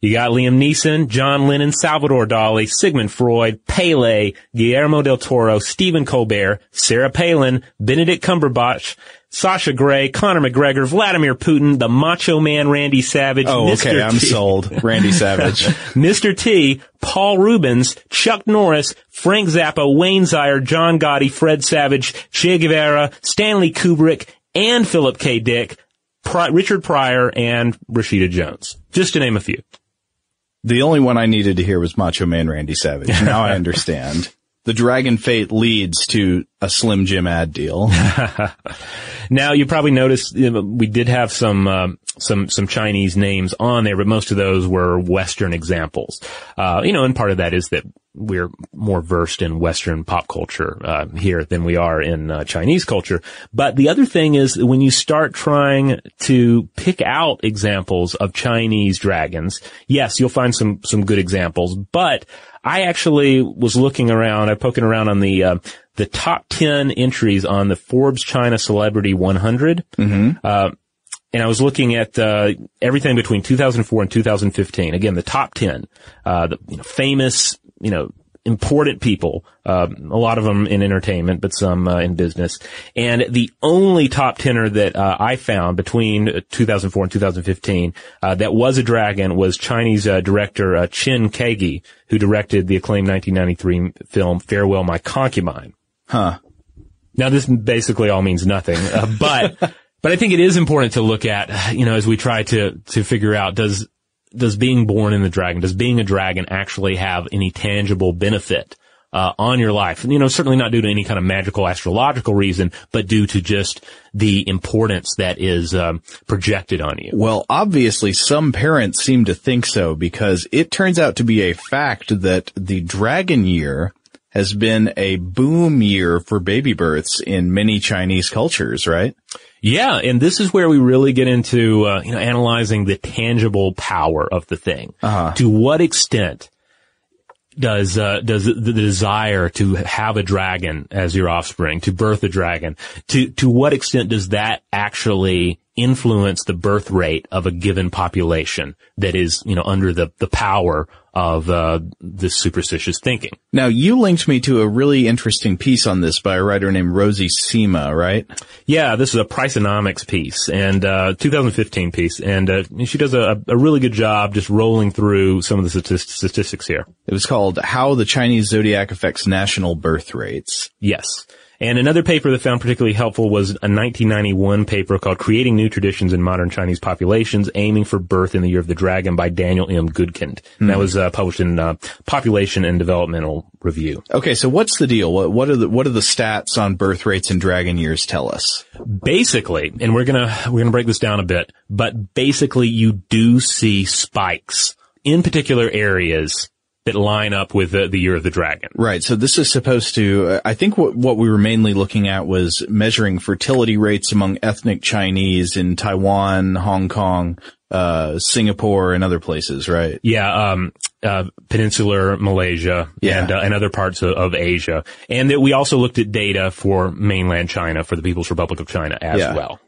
You got Liam Neeson, John Lennon, Salvador Dali, Sigmund Freud, Pele, Guillermo del Toro, Stephen Colbert, Sarah Palin, Benedict Cumberbatch, Sasha Grey, Conor McGregor, Vladimir Putin, the Macho Man Randy Savage. Oh, Mr. okay, I'm T, sold. Randy Savage. Mr. T, Paul Reubens, Chuck Norris, Frank Zappa, Wayne Sire, John Gotti, Fred Savage, Che Guevara, Stanley Kubrick, and Philip K. Dick, Pri- Richard Pryor, and Rashida Jones. Just to name a few. The only one I needed to hear was Macho Man Randy Savage. Now I understand. The Dragon Fate leads to a Slim Jim ad deal. now you probably noticed you know, we did have some um, some some Chinese names on there, but most of those were Western examples. Uh, you know, and part of that is that we're more versed in Western pop culture uh, here than we are in uh, Chinese culture. But the other thing is when you start trying to pick out examples of Chinese dragons, yes, you'll find some some good examples. But I actually was looking around, I poking around on the uh, the top ten entries on the Forbes China Celebrity 100. Mm-hmm. Uh, and I was looking at uh, everything between 2004 and 2015. Again, the top 10, uh, the you know, famous you know, important people, uh, a lot of them in entertainment, but some uh, in business. And the only top tenor that uh, I found between 2004 and 2015 uh, that was a dragon was Chinese uh, director uh, Chen Kaige, who directed the acclaimed 1993 film Farewell My Concubine. Huh. Now this basically all means nothing, but but I think it is important to look at, you know, as we try to to figure out does does being born in the dragon, does being a dragon actually have any tangible benefit uh, on your life? You know, certainly not due to any kind of magical astrological reason, but due to just the importance that is um, projected on you. Well, obviously, some parents seem to think so because it turns out to be a fact that the dragon year has been a boom year for baby births in many Chinese cultures, right? Yeah, and this is where we really get into uh, you know analyzing the tangible power of the thing. Uh-huh. To what extent does uh, does the, the desire to have a dragon as your offspring, to birth a dragon, to to what extent does that actually influence the birth rate of a given population that is you know under the the power of uh, this superstitious thinking? Now, you linked me to a really interesting piece on this by a writer named Rosie Cima, right? Yeah, this is a Priceonomics piece and uh, 2015 piece, and uh, she does a, a really good job just rolling through some of the statistics here. It was called "How the Chinese Zodiac Affects National Birth Rates." Yes. And another paper that found particularly helpful was a 1991 paper called Creating New Traditions in Modern Chinese Populations, Aiming for Birth in the Year of the Dragon by Daniel M. Goodkind. And that was uh, published in uh, Population and Developmental Review. Okay, so what's the deal? What, what are the what are the stats on birth rates in dragon years tell us? Basically, and we're gonna we're gonna break this down a bit, but basically you do see spikes in particular areas that line up with the, the year of the dragon. Right. So this is supposed to, I think what, what we were mainly looking at was measuring fertility rates among ethnic Chinese in Taiwan, Hong Kong, uh, Singapore and other places, right? Yeah, um, uh, peninsular Malaysia Yeah. and, uh, and other parts of, of Asia. And that we also looked at data for mainland China, for the People's Republic of China as Yeah. well.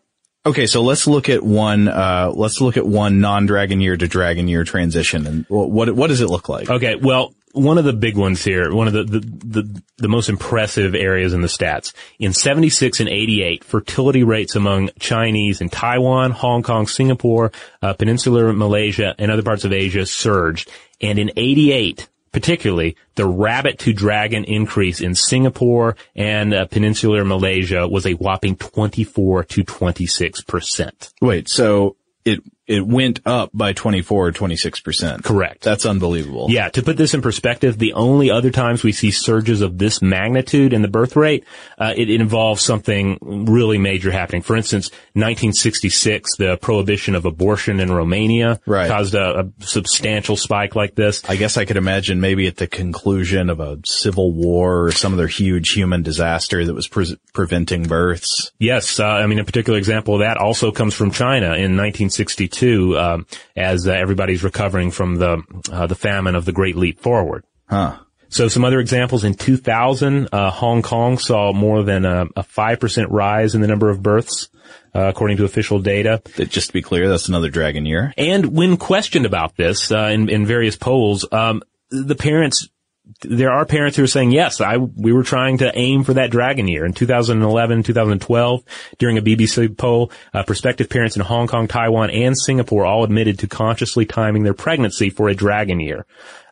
Okay. So let's look at one, uh, let's look at one non-dragon year to dragon year transition and what, what does it look like? Okay, well, one of the big ones here, one of the, the, the, the most impressive areas in the stats, in 76 and 88, fertility rates among Chinese in Taiwan, Hong Kong, Singapore, uh, peninsular Malaysia, and other parts of Asia surged. And in 88, particularly, the rabbit to dragon increase in Singapore and uh, peninsular Malaysia was a whopping 24 to 26 percent. Wait, so it, it went up by 24 or 26%. Correct. That's unbelievable. Yeah, to put this in perspective, the only other times we see surges of this magnitude in the birth rate, uh, it, it involves something really major happening. For instance, 1966, the prohibition of abortion in Romania Right. caused a, a substantial spike like this. I guess I could imagine maybe at the conclusion of a civil war or some other huge human disaster that was pre- preventing births. Yes, uh, I mean a particular example of that also comes from China in 1962, um, as uh, everybody's recovering from the uh, the famine of the Great Leap Forward. Huh. So some other examples in 2000, uh, Hong Kong saw more than a, a 5% rise in the number of births, uh, according to official data. Just to be clear, that's another dragon year. And when questioned about this, uh, in, in various polls, um, the parents, there are parents who are saying, yes, I, we were trying to aim for that dragon year. In 2011, 2012, during a BBC poll, uh, prospective parents in Hong Kong, Taiwan, and Singapore all admitted to consciously timing their pregnancy for a dragon year.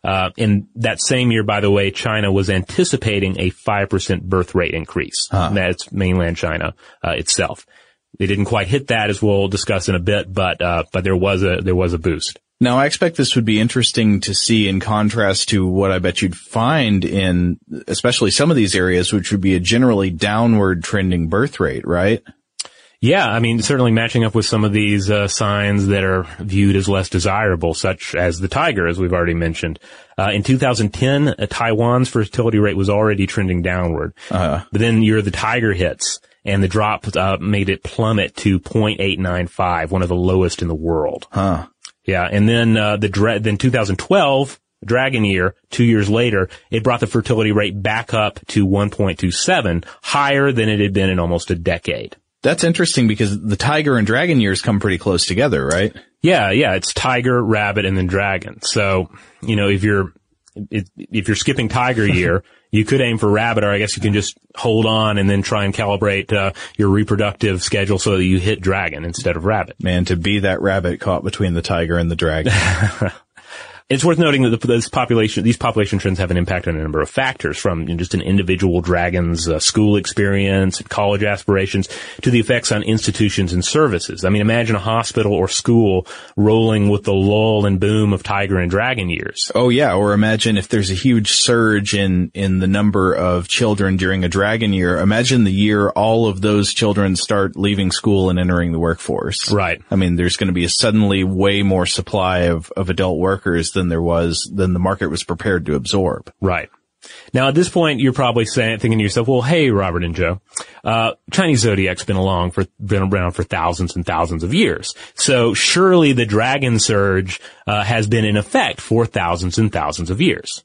Uh, in that same year, by the way, China was anticipating a 5% birth rate increase. That's mainland China, uh, itself. They didn't quite hit that as we'll discuss in a bit, but, uh, but there was a, there was a boost. Now, I expect this would be interesting to see in contrast to what I bet you'd find in, especially some of these areas, which would be a generally downward trending birth rate, right? Yeah, I mean, certainly matching up with some of these uh, signs that are viewed as less desirable, such as the tiger, as we've already mentioned. Uh, in 2010, uh, Taiwan's fertility rate was already trending downward. Uh, But then year the tiger hits, and the drop uh, made it plummet to 0.895, one of the lowest in the world. huh. Yeah, and then uh, the dra- then 2012 dragon year, two years later, it brought the fertility rate back up to 1.27, higher than it had been in almost a decade. That's interesting because the tiger and dragon years come pretty close together, right? Yeah, yeah, it's tiger, rabbit, and then dragon. So, you know, if you're, if, if you're skipping tiger year, you could aim for rabbit, or I guess you can just hold on and then try and calibrate uh, your reproductive schedule so that you hit dragon instead of rabbit. Man, to be that rabbit caught between the tiger and the dragon. It's worth noting that the, population, these population trends have an impact on a number of factors, from you know, just an individual dragon's uh, school experience and college aspirations to the effects on institutions and services. I mean, imagine a hospital or school rolling with the lull and boom of tiger and dragon years. Oh yeah, or imagine if there's a huge surge in, in the number of children during a dragon year. Imagine the year all of those children start leaving school and entering the workforce. Right. I mean, there's going to be a suddenly way more supply of, of adult workers than there was, than the market was prepared to absorb. Right. Now, at this point, you're probably saying, thinking to yourself, well, hey, Robert and Joe, uh, Chinese zodiac's been along for, been around for thousands and thousands of years. So surely the dragon surge, uh, has been in effect for thousands and thousands of years.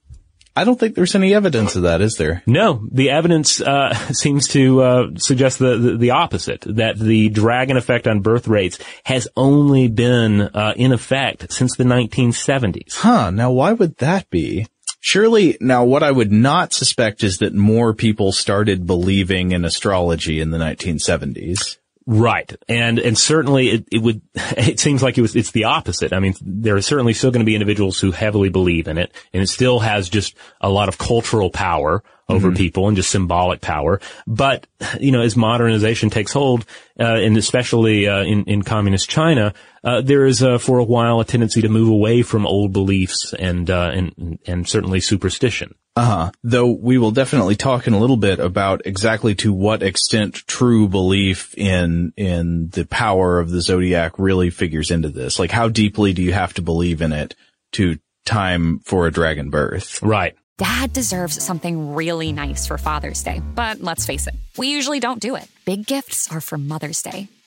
I don't think there's any evidence of that, is there? No, the evidence uh, seems to uh, suggest the, the, the opposite. That the dragon effect on birth rates has only been uh, in effect since the 1970s. Huh? Now, why would that be? Surely, now what I would not suspect is that more people started believing in astrology in the 1970s. Right. And, and certainly it, it would, it seems like it was, it's the opposite. I mean, there are certainly still going to be individuals who heavily believe in it and it still has just a lot of cultural power over mm-hmm. people and just symbolic power. But, you know, as modernization takes hold, uh, and especially, uh, in, in communist China, uh, there is, uh, for a while a tendency to move away from old beliefs and, uh, and, and certainly superstition. Uh-huh. Though we will definitely talk in a little bit about exactly to what extent true belief in, in the power of the zodiac really figures into this. Like how deeply do you have to believe in it to time for a dragon birth? Right. Dad deserves something really nice for Father's Day, but let's face it, we usually don't do it. Big gifts are for Mother's Day.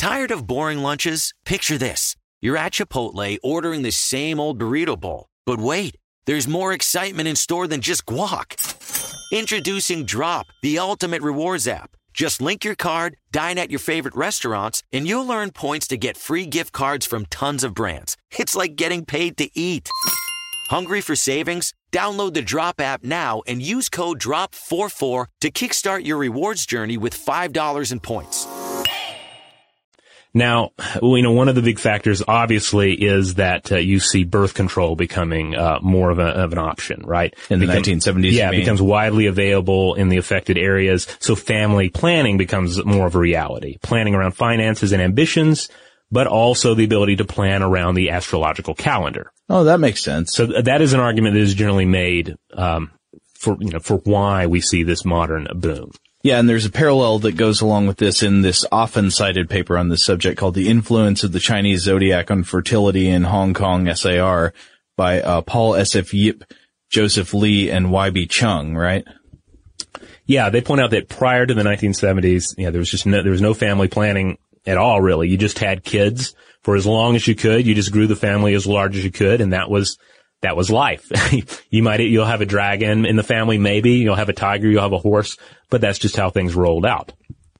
Tired of boring lunches? Picture this. You're at Chipotle ordering the same old burrito bowl. But wait, there's more excitement in store than just guac. Introducing Drop, the ultimate rewards app. Just link your card, dine at your favorite restaurants, and you'll earn points to get free gift cards from tons of brands. It's like getting paid to eat. Hungry for savings? Download the Drop app now and use code DROP44 to kickstart your rewards journey with $5 in points. Now, you know, one of the big factors obviously is that uh, you see birth control becoming uh, more of, a, of, an option, right? In the Become, 1970s, yeah, it becomes widely available in the affected areas. So family planning becomes more of a reality. Planning around finances and ambitions, but also the ability to plan around the astrological calendar. Oh, that makes sense. So that is an argument that is generally made um, for you know for why we see this modern boom. Yeah, and there's a parallel that goes along with this in this often cited paper on this subject called The Influence of the Chinese Zodiac on Fertility in Hong Kong SAR by uh, Paul S.F. Yip, Joseph Lee, and Y.B. Cheung, right? Yeah, they point out that prior to the 1970s, yeah, there was just no, there was no family planning at all, really. You just had kids for as long as you could. You just grew the family as large as you could, and that was that was life. you might, you'll have a dragon in the family, maybe. You'll have a tiger, you'll have a horse, but that's just how things rolled out.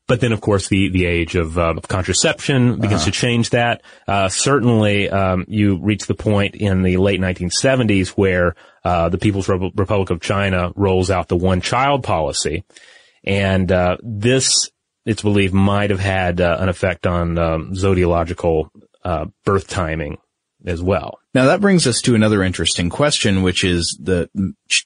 But then, of course, the, the age of, uh, contraception begins uh-huh. to change that. Uh, certainly, um, you reach the point in the late 1970s where, uh, the People's Re- Republic of China rolls out the one child policy. And, uh, this it's believed might have had uh, an effect on um, zodiological uh, birth timing as well. Now that brings us to another interesting question, which is the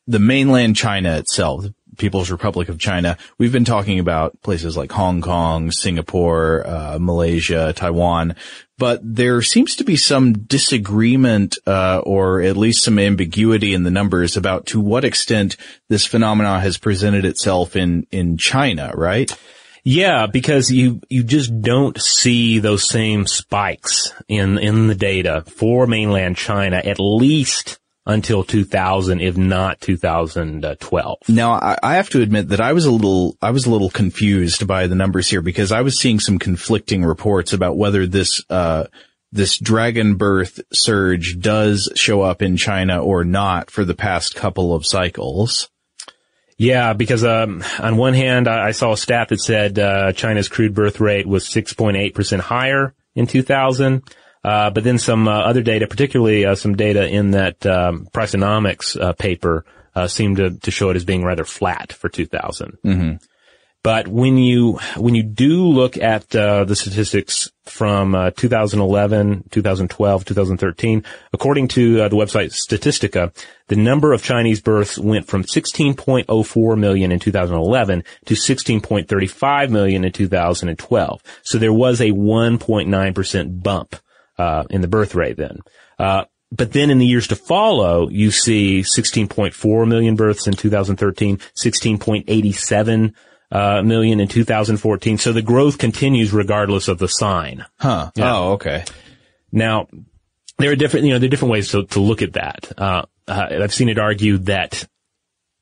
the mainland China itself, People's Republic of China. We've been talking about places like Hong Kong, Singapore, uh, Malaysia, Taiwan, but there seems to be some disagreement, uh, or at least some ambiguity in the numbers about to what extent this phenomenon has presented itself in in China, right? Yeah, because you, you just don't see those same spikes in, in the data for mainland China, at least until 2000, if not 2012. Now, I have to admit that I was a little, I was a little confused by the numbers here because I was seeing some conflicting reports about whether this, uh, this dragon birth surge does show up in China or not for the past couple of cycles. Yeah, because um, on one hand, I, saw a stat that said uh, China's crude birth rate was 6.8 percent higher in 2000. Uh, but then some uh, other data, particularly uh, some data in that um, Priceonomics uh, paper, uh, seemed to, to show it as being rather flat for 2000. Mm-hmm. But when you when you do look at uh, the statistics from uh, 2011, 2012, 2013, according to uh, the website Statistica, the number of Chinese births went from 16.04 million in 2011 to 16.35 million in 2012. So there was a 1.9 percent bump uh, in the birth rate then. Uh, but then in the years to follow, you see 16.4 million births in 2013, 16.87 uh, million in 2014. So the growth continues regardless of the sign. Huh. Yeah. Oh, okay. Now, there are different, you know, there are different ways to, to look at that. Uh, uh, I've seen it argued that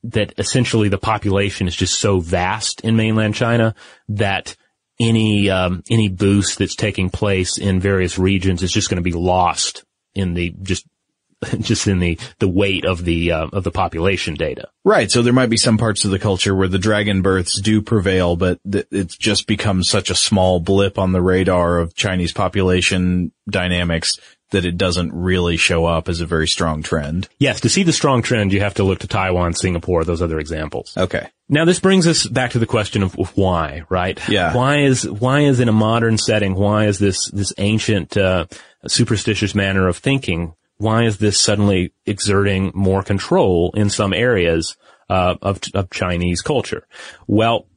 that essentially the population is just so vast in mainland China that any um, any boost that's taking place in various regions is just going to be lost in the just just in the, the weight of the, uh, of the population data. Right. So there might be some parts of the culture where the dragon births do prevail, but th- it's just become such a small blip on the radar of Chinese population dynamics that it doesn't really show up as a very strong trend. Yes. To see the strong trend, you have to look to Taiwan, Singapore, those other examples. Okay. Now this brings us back to the question of, of why, right? Yeah. Why is, why is in a modern setting, why is this, this ancient, uh, superstitious manner of thinking why is this suddenly exerting more control in some areas uh, of, of Chinese culture? Well,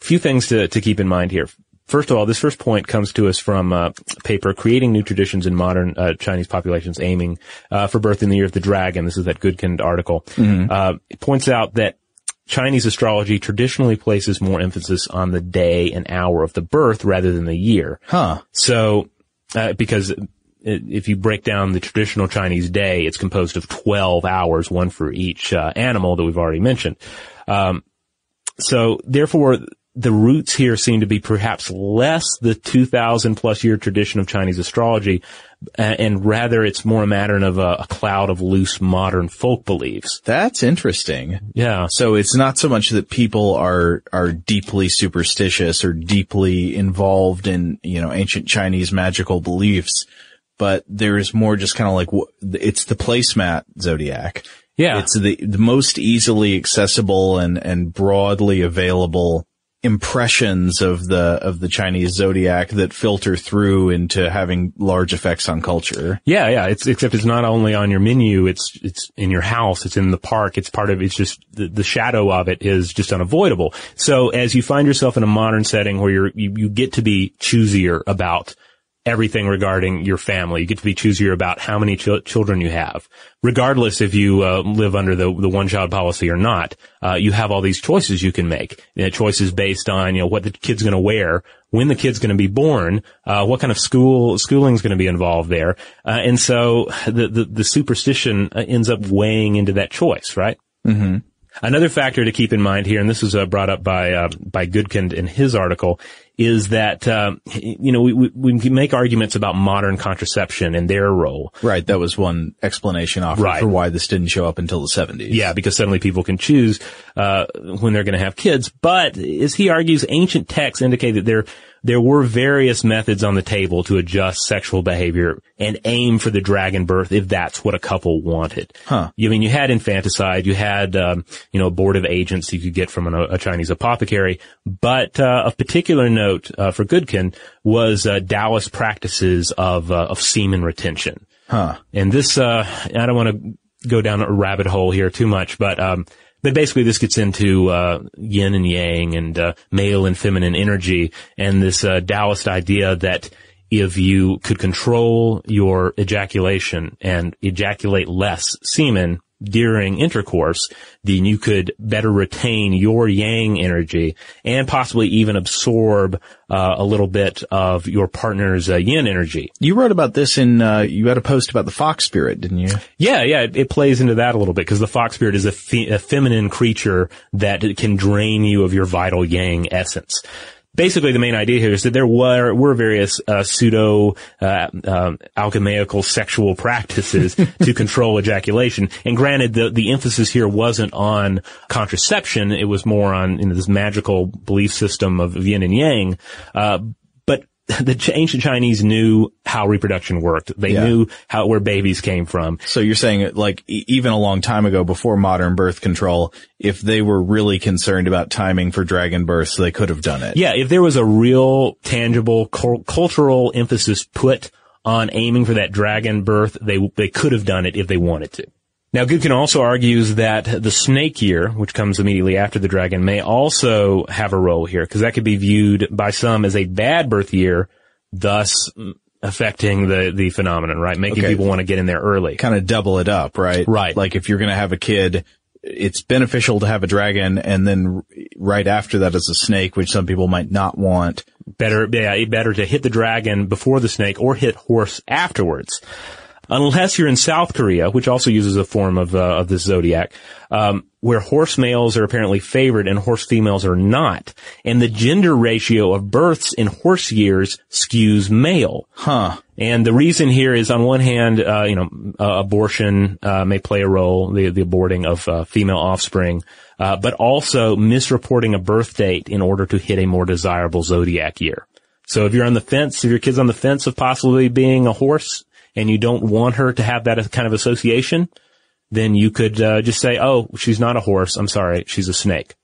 few things to, to keep in mind here. First of all, this first point comes to us from a paper creating new traditions in modern uh, Chinese populations aiming uh, for birth in the year of the dragon. This is that Goodkind article. Mm-hmm. Uh, it points out that Chinese astrology traditionally places more emphasis on the day and hour of the birth rather than the year. Huh. So, uh, because if you break down the traditional Chinese day, it's composed of 12 hours, one for each uh, animal that we've already mentioned. Um, so therefore, the roots here seem to be perhaps less the 2000 plus year tradition of Chinese astrology, and rather it's more a matter of a, a, cloud of loose modern folk beliefs. That's interesting. Yeah. So it's not so much that people are, are deeply superstitious or deeply involved in, you know, ancient Chinese magical beliefs but there's more just kind of like, it's the placemat zodiac. Yeah. It's the, the most easily accessible and, and broadly available impressions of the of the Chinese zodiac that filter through into having large effects on culture. Yeah, yeah. It's except it's not only on your menu. It's it's in your house. It's in the park. It's part of. It's just the, the shadow of it is just unavoidable. So as you find yourself in a modern setting where you're you, you get to be choosier about everything regarding your family. You get to be choosier about how many ch- children you have, regardless if you uh, live under the the one child policy or not. Uh, you have all these choices you can make. You know, choices based on you know what the kid's going to wear, when the kid's going to be born, uh, what kind of school schooling is going to be involved there, uh, and so the, the, the superstition uh, ends up weighing into that choice, right? Mm-hmm. Another factor to keep in mind here, and this was uh, brought up by uh, by Goodkind in his article, is that, uh, you know, we, we, we make arguments about modern contraception and their role. Right. That was one explanation offered Right. for why this didn't show up until the 70s. Yeah, because suddenly people can choose uh, when they're going to have kids. But as he argues, ancient texts indicate that there there were various methods on the table to adjust sexual behavior and aim for the dragon birth if that's what a couple wanted. Huh. I mean, you had infanticide, you had um, you know abortive agents you could get from an, a Chinese apothecary, but uh, of particular note uh, for Goodkind was uh, Taoist practices of uh, of semen retention. Huh. And this, uh, I don't want to go down a rabbit hole here too much, but, um, but basically this gets into, uh, yin and yang and, uh, male and feminine energy and this, uh, Taoist idea that if you could control your ejaculation and ejaculate less semen during intercourse, then you could better retain your yang energy and possibly even absorb uh, a little bit of your partner's uh, yin energy. You wrote about this in, uh, you had a post about the fox spirit, didn't you? Yeah, yeah, it, it plays into that a little bit because the fox spirit is a, fe- a feminine creature that can drain you of your vital yang essence. Basically, the main idea here is that there were were various uh, pseudo uh, um, alchemical sexual practices to control ejaculation. And granted, the the emphasis here wasn't on contraception; it was more on you know, this magical belief system of yin and yang. Uh, the ancient Chinese knew how reproduction worked. They Yeah. knew how where babies came from. So you're saying like e- even a long time ago before modern birth control, if they were really concerned about timing for dragon births, they could have done it. Yeah, if there was a real tangible cul- cultural emphasis put on aiming for that dragon birth, they they could have done it if they wanted to. Now, Goodkind also argues that the snake year, which comes immediately after the dragon, may also have a role here, because that could be viewed by some as a bad birth year, thus affecting the, the phenomenon, right? Making Okay. people want to get in there early. Kind of double it up, right? Right. Like if you're going to have a kid, it's beneficial to have a dragon and then right after that is a snake, which some people might not want. better, yeah, better to hit the dragon before the snake or hit horse afterwards. Unless you're in South Korea, which also uses a form of, uh, of this zodiac, um, where horse males are apparently favored and horse females are not. And the gender ratio of births in horse years skews male. Huh. And the reason here is on one hand, uh, you know, uh, abortion, uh, may play a role, the, the aborting of, uh, female offspring, uh, but also misreporting a birth date in order to hit a more desirable zodiac year. So if you're on the fence, if your kid's on the fence of possibly being a horse and you don't want her to have that kind of association, then you could, uh, just say, oh, she's not a horse. I'm sorry. She's a snake.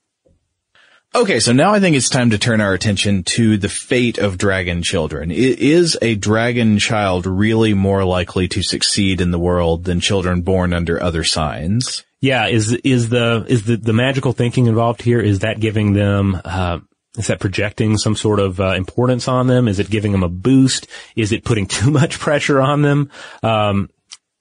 Okay, so now I think it's time to turn our attention to the fate of dragon children. Is a dragon child really more likely to succeed in the world than children born under other signs? Yeah, is is the is the the magical thinking involved here? Is that giving them? Uh, is that projecting some sort of uh, importance on them? Is it giving them a boost? Is it putting too much pressure on them? Um,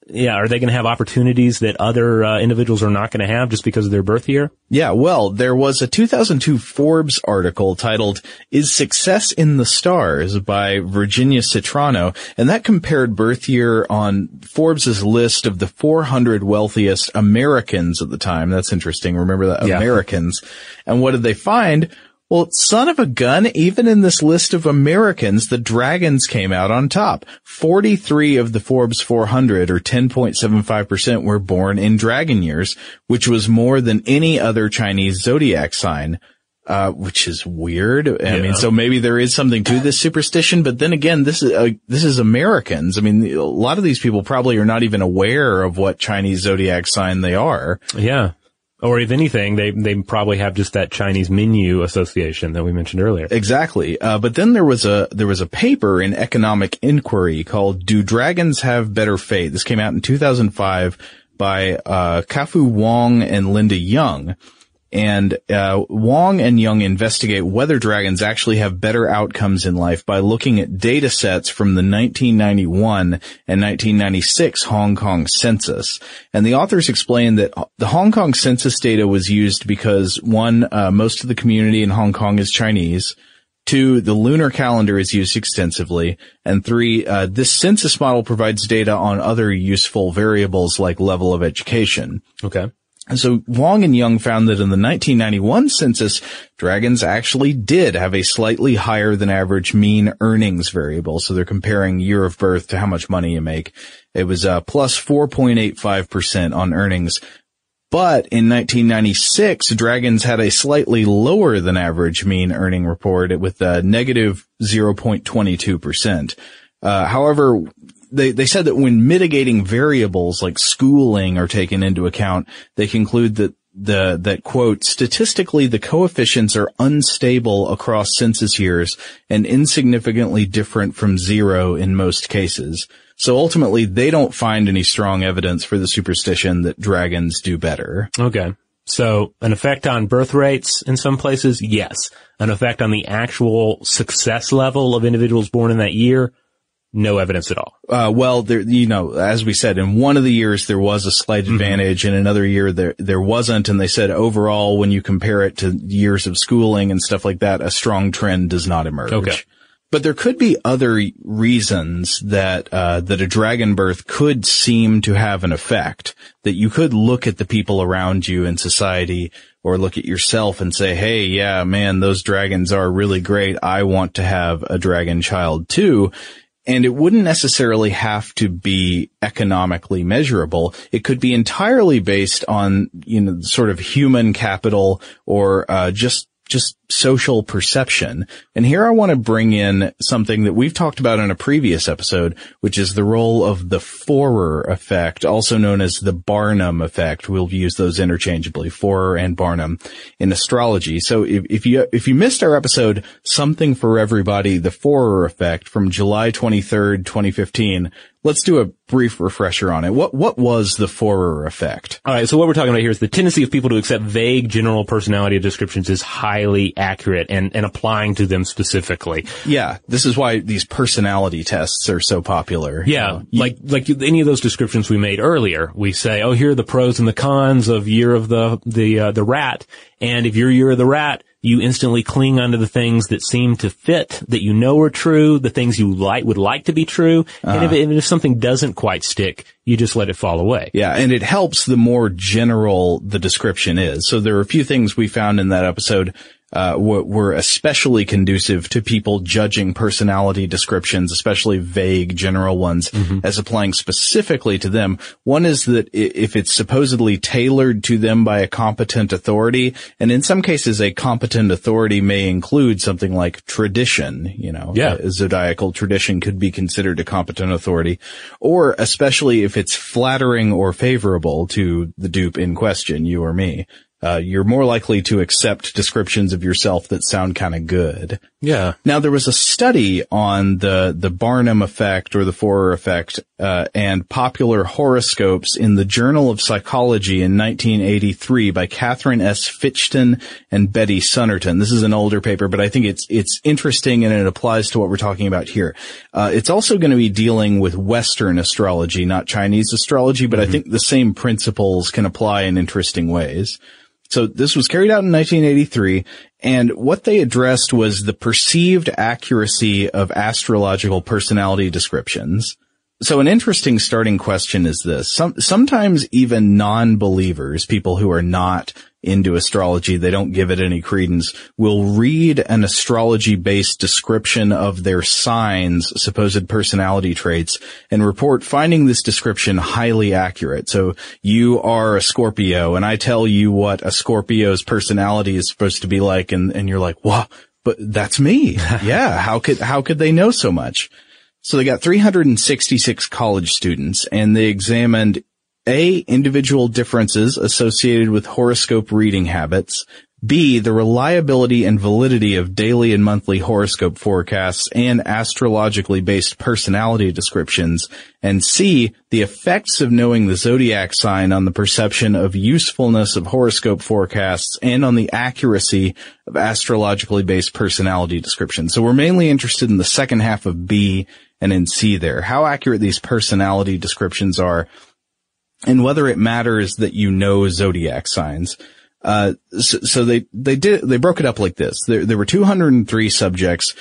yeah, are they going to have opportunities that other uh, individuals are not going to have just because of their birth year? Yeah, well, there was a 2002 Forbes article titled Is Success in the Stars by Virginia Citrano, and that compared birth year on Forbes' list of the 400 wealthiest Americans at the time. That's interesting. Remember that? Yeah. Americans. And what did they find? Well, son of a gun, even in this list of Americans, the dragons came out on top. 43 of the Forbes 400 or 10.75% were born in dragon years, which was more than any other Chinese zodiac sign. Uh, which is weird. I Yeah. mean, so maybe there is something to this superstition, but then again, this is, uh, this is Americans. I mean, a lot of these people probably are not even aware of what Chinese zodiac sign they are. Yeah. Or if anything, they they probably have just that Chinese menu association that we mentioned earlier. Exactly. Uh, but then there was a there was a paper in Economic Inquiry called "Do Dragons Have Better Fate?" This came out in 2005 by uh, Kafu Wong and Linda Yung. And uh, Wong and Yung investigate whether dragons actually have better outcomes in life by looking at data sets from the 1991 and 1996 Hong Kong census. And the authors explain that the Hong Kong census data was used because one, uh, most of the community in Hong Kong is Chinese. Two, the lunar calendar is used extensively. And three, uh, this census model provides data on other useful variables like level of education. Okay. So Wong and Yung found that in the 1991 census, dragons actually did have a slightly higher than average mean earnings variable. So they're comparing year of birth to how much money you make. It was uh, plus 4.85% on earnings. But in 1996, dragons had a slightly lower than average mean earning report with a negative 0.22%. Uh, however, they, they said that when mitigating variables like schooling are taken into account, they conclude that the, that quote, statistically the coefficients are unstable across census years and insignificantly different from zero in most cases. So ultimately they don't find any strong evidence for the superstition that dragons do better. Okay. So an effect on birth rates in some places, yes. An effect on the actual success level of individuals born in that year, no evidence at all. Uh, well, there, you know, as we said, in one of the years there was a slight Mm-hmm. advantage, in another year there there wasn't, and they said overall, when you compare it to years of schooling and stuff like that, a strong trend does not emerge. Okay. But there could be other reasons that uh, that a dragon birth could seem to have an effect. That you could look at the people around you in society, or look at yourself and say, "Hey, yeah, man, those dragons are really great. I want to have a dragon child too." And it wouldn't necessarily have to be economically measurable. It could be entirely based on, you know, sort of human capital or, uh, just, just social perception. And here I want to bring in something that we've talked about in a previous episode, which is the role of the Forer effect, also known as the Barnum effect. We'll use those interchangeably, Forer and Barnum in astrology. So if, if you, if you missed our episode, something for everybody, the Forer effect from July 23rd, 2015, let's do a brief refresher on it. What, what was the Forer effect? All right. So what we're talking about here is the tendency of people to accept vague general personality descriptions is highly accurate and, and applying to them specifically. Yeah. This is why these personality tests are so popular. Yeah, like like any of those descriptions we made earlier, we say, "Oh, here are the pros and the cons of Year of the the uh, the Rat," and if you're Year of the Rat, you instantly cling onto the things that seem to fit, that you know are true, the things you like would like to be true, and if, and if something doesn't quite stick, you just let it fall away. Yeah, and it helps the more general the description is. So there are a few things we found in that episode uh, were, were especially conducive to people judging personality descriptions, especially vague general ones, as applying specifically to them. One is that if it's supposedly tailored to them by a competent authority, and in some cases a competent authority may include something like tradition, you know, Yeah. a zodiacal tradition could be considered a competent authority, or especially if it's flattering or favorable to the dupe in question, you or me. Uh, you're more likely to accept descriptions of yourself that sound kind of good. Yeah. Now there was a study on the the Barnum effect or the Forer effect uh, and popular horoscopes in the Journal of Psychology in 1983 by Catherine S. Fichten and Betty Sunerton. This is an older paper, but I think it's it's interesting and it applies to what we're talking about here. Uh, it's also going to be dealing with Western astrology, not Chinese astrology, but I think the same principles can apply in interesting ways. So this was carried out in 1983, and what they addressed was the perceived accuracy of astrological personality descriptions. So an interesting starting question is this. Some, sometimes even non-believers, people who are not into astrology, they don't give it any credence, will read an astrology-based description of their signs, supposed personality traits, and report finding this description highly accurate. So you are a Scorpio, and I tell you what a Scorpio's personality is supposed to be like, and, and you're like, wow, but that's me. yeah, how could, how could they know so much? So they got 366 college students and they examined A, individual differences associated with horoscope reading habits, B, the reliability and validity of daily and monthly horoscope forecasts and astrologically based personality descriptions, and C, the effects of knowing the zodiac sign on the perception of usefulness of horoscope forecasts and on the accuracy of astrologically based personality descriptions. So we're mainly interested in the second half of B and in C there, how accurate these personality descriptions are and whether it matters that you know zodiac signs. Uh, so, so they, they did, they broke it up like this. There, there were 203 subjects.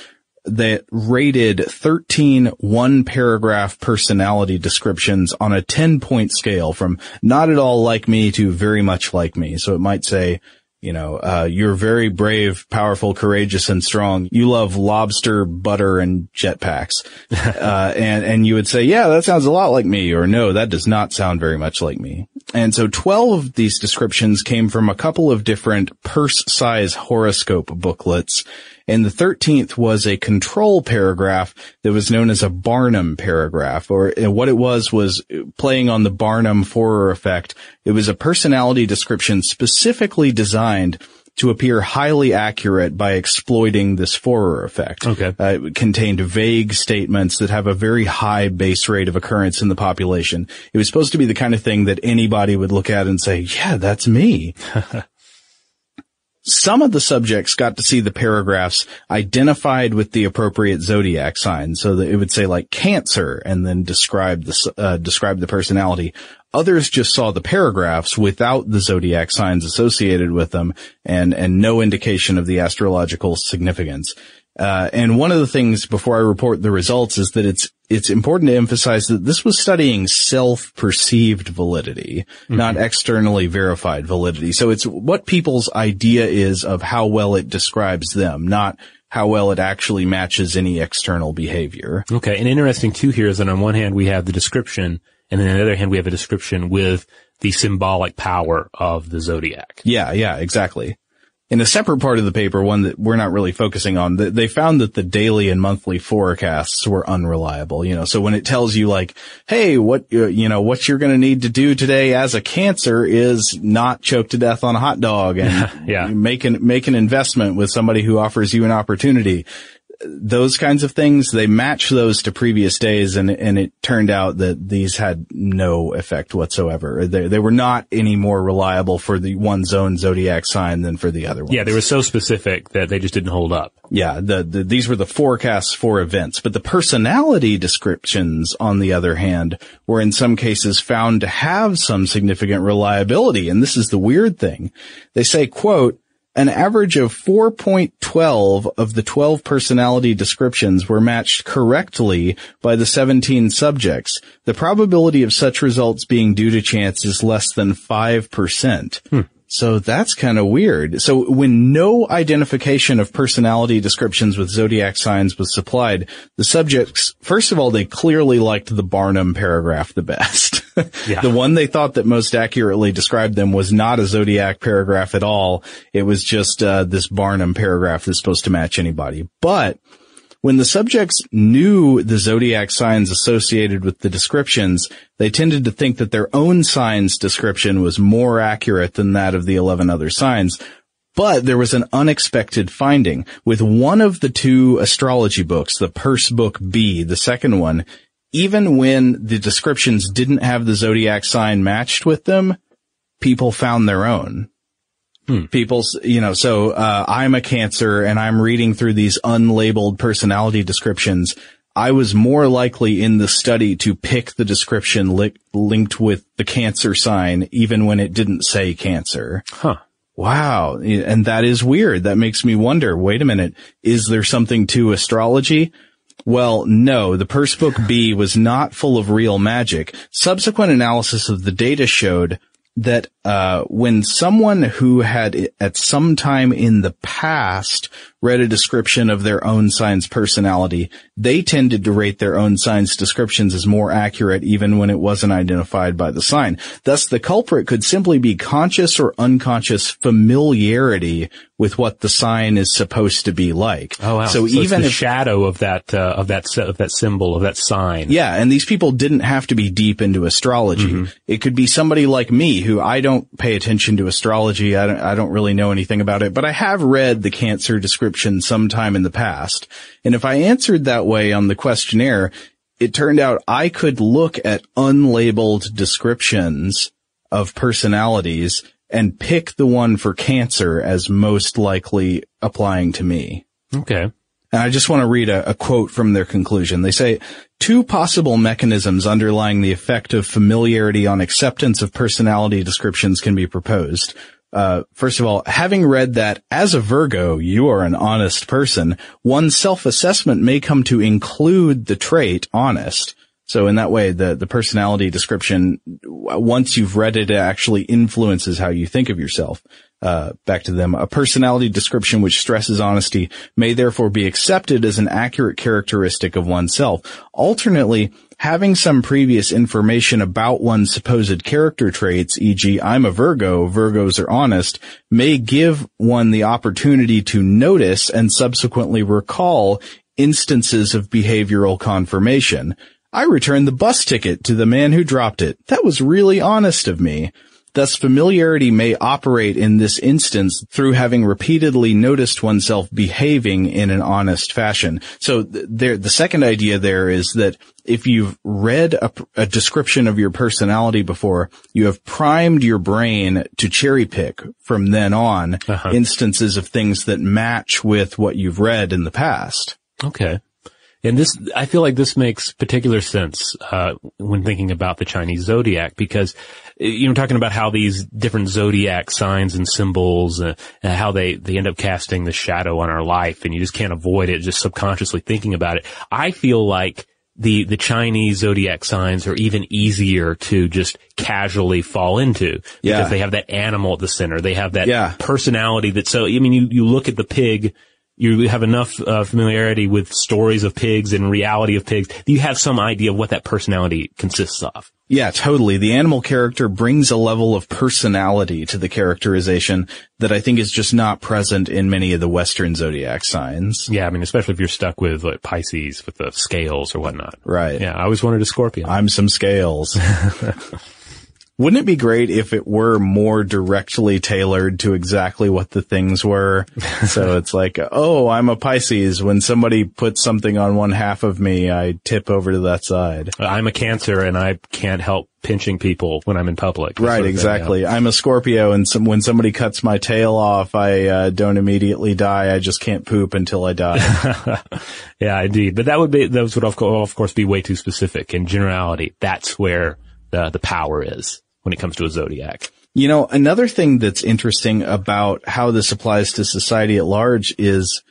that rated 13 one paragraph personality descriptions on a 10 point scale from not at all like me to very much like me. So it might say, you know, uh, you're very brave, powerful, courageous, and strong. You love lobster, butter, and jetpacks. uh, and, and you would say, yeah, that sounds a lot like me, or no, that does not sound very much like me. And so 12 of these descriptions came from a couple of different purse size horoscope booklets and the 13th was a control paragraph that was known as a Barnum paragraph, or what it was was playing on the Barnum Forer effect. It was a personality description specifically designed to appear highly accurate by exploiting this Forer effect. Okay. Uh, it contained vague statements that have a very high base rate of occurrence in the population. It was supposed to be the kind of thing that anybody would look at and say, yeah, that's me. Some of the subjects got to see the paragraphs identified with the appropriate zodiac sign, so that it would say like Cancer and then describe the uh, describe the personality. Others just saw the paragraphs without the zodiac signs associated with them, and and no indication of the astrological significance. Uh, and one of the things before I report the results is that it's it's important to emphasize that this was studying self-perceived validity, mm-hmm. not externally verified validity. So it's what people's idea is of how well it describes them, not how well it actually matches any external behavior. Okay. And interesting too here is that on one hand we have the description and then on the other hand we have a description with the symbolic power of the zodiac. Yeah, yeah, exactly in a separate part of the paper, one that we're not really focusing on, they found that the daily and monthly forecasts were unreliable. You know, so when it tells you like, hey, what, uh, you know, what you're going to need to do today as a cancer is not choke to death on a hot dog and yeah. make an, make an investment with somebody who offers you an opportunity those kinds of things, they match those to previous days and, and it turned out that these had no effect whatsoever. They, they were not any more reliable for the one zone zodiac sign than for the other ones. Yeah, they were so specific that they just didn't hold up. Yeah, the, the, these were the forecasts for events, but the personality descriptions, on the other hand, were in some cases found to have some significant reliability. And this is the weird thing. They say, quote, an average of 4.12 of the 12 personality descriptions were matched correctly by the 17 subjects. The probability of such results being due to chance is less than 5%. Hmm. So that's kind of weird. So when no identification of personality descriptions with zodiac signs was supplied, the subjects, first of all, they clearly liked the Barnum paragraph the best. Yeah. the one they thought that most accurately described them was not a zodiac paragraph at all. It was just uh, this Barnum paragraph that's supposed to match anybody. But when the subjects knew the zodiac signs associated with the descriptions, they tended to think that their own sign's description was more accurate than that of the 11 other signs. But there was an unexpected finding. With one of the two astrology books, the Purse Book B, the second one, even when the descriptions didn't have the zodiac sign matched with them, people found their own. Hmm. People's, you know, so, uh, I'm a cancer and I'm reading through these unlabeled personality descriptions. I was more likely in the study to pick the description li- linked with the cancer sign, even when it didn't say cancer. Huh. Wow. And that is weird. That makes me wonder, wait a minute, is there something to astrology? Well, no, the Purse Book B was not full of real magic. Subsequent analysis of the data showed that uh, when someone who had at some time in the past read a description of their own sign's personality, they tended to rate their own sign's descriptions as more accurate even when it wasn't identified by the sign. Thus, the culprit could simply be conscious or unconscious familiarity with what the sign is supposed to be like. Oh wow! So, so even the if, shadow of that uh, of that of that symbol of that sign. Yeah, and these people didn't have to be deep into astrology. Mm-hmm. It could be somebody like me who I don't pay attention to astrology. I don't, I don't really know anything about it, but I have read the Cancer description sometime in the past. And if I answered that way on the questionnaire, it turned out I could look at unlabeled descriptions of personalities and pick the one for cancer as most likely applying to me. Okay. And I just want to read a, a, quote from their conclusion. They say, two possible mechanisms underlying the effect of familiarity on acceptance of personality descriptions can be proposed. Uh, first of all, having read that as a Virgo, you are an honest person, one's self-assessment may come to include the trait honest. So in that way, the, the personality description, once you've read it, it actually influences how you think of yourself. Uh, back to them. A personality description which stresses honesty may therefore be accepted as an accurate characteristic of oneself. Alternately, having some previous information about one's supposed character traits, e.g. I'm a Virgo, Virgos are honest, may give one the opportunity to notice and subsequently recall instances of behavioral confirmation. I returned the bus ticket to the man who dropped it. That was really honest of me. Thus, familiarity may operate in this instance through having repeatedly noticed oneself behaving in an honest fashion. So there, the second idea there is that if you've read a, a description of your personality before, you have primed your brain to cherry pick from then on uh-huh. instances of things that match with what you've read in the past. Okay. And this, I feel like this makes particular sense, uh, when thinking about the Chinese zodiac because, you know, talking about how these different zodiac signs and symbols, uh, and how they, they end up casting the shadow on our life and you just can't avoid it just subconsciously thinking about it. I feel like the, the Chinese zodiac signs are even easier to just casually fall into because yeah. they have that animal at the center. They have that yeah. personality that so, I mean, you, you look at the pig you have enough uh, familiarity with stories of pigs and reality of pigs, you have some idea of what that personality consists of. Yeah, totally. The animal character brings a level of personality to the characterization that I think is just not present in many of the Western zodiac signs. Yeah, I mean, especially if you're stuck with like Pisces with the scales or whatnot. Right. Yeah, I always wanted a scorpion. I'm some scales. Wouldn't it be great if it were more directly tailored to exactly what the things were? so it's like, oh, I'm a Pisces. When somebody puts something on one half of me, I tip over to that side. I'm a Cancer and I can't help pinching people when I'm in public. Right, exactly. yeah. I'm a Scorpio and some, when somebody cuts my tail off, I uh, don't immediately die. I just can't poop until I die. yeah, indeed. But that would be, those would of course be way too specific. In generality, that's where the, the power is when it comes to a zodiac. You know, another thing that's interesting about how this applies to society at large is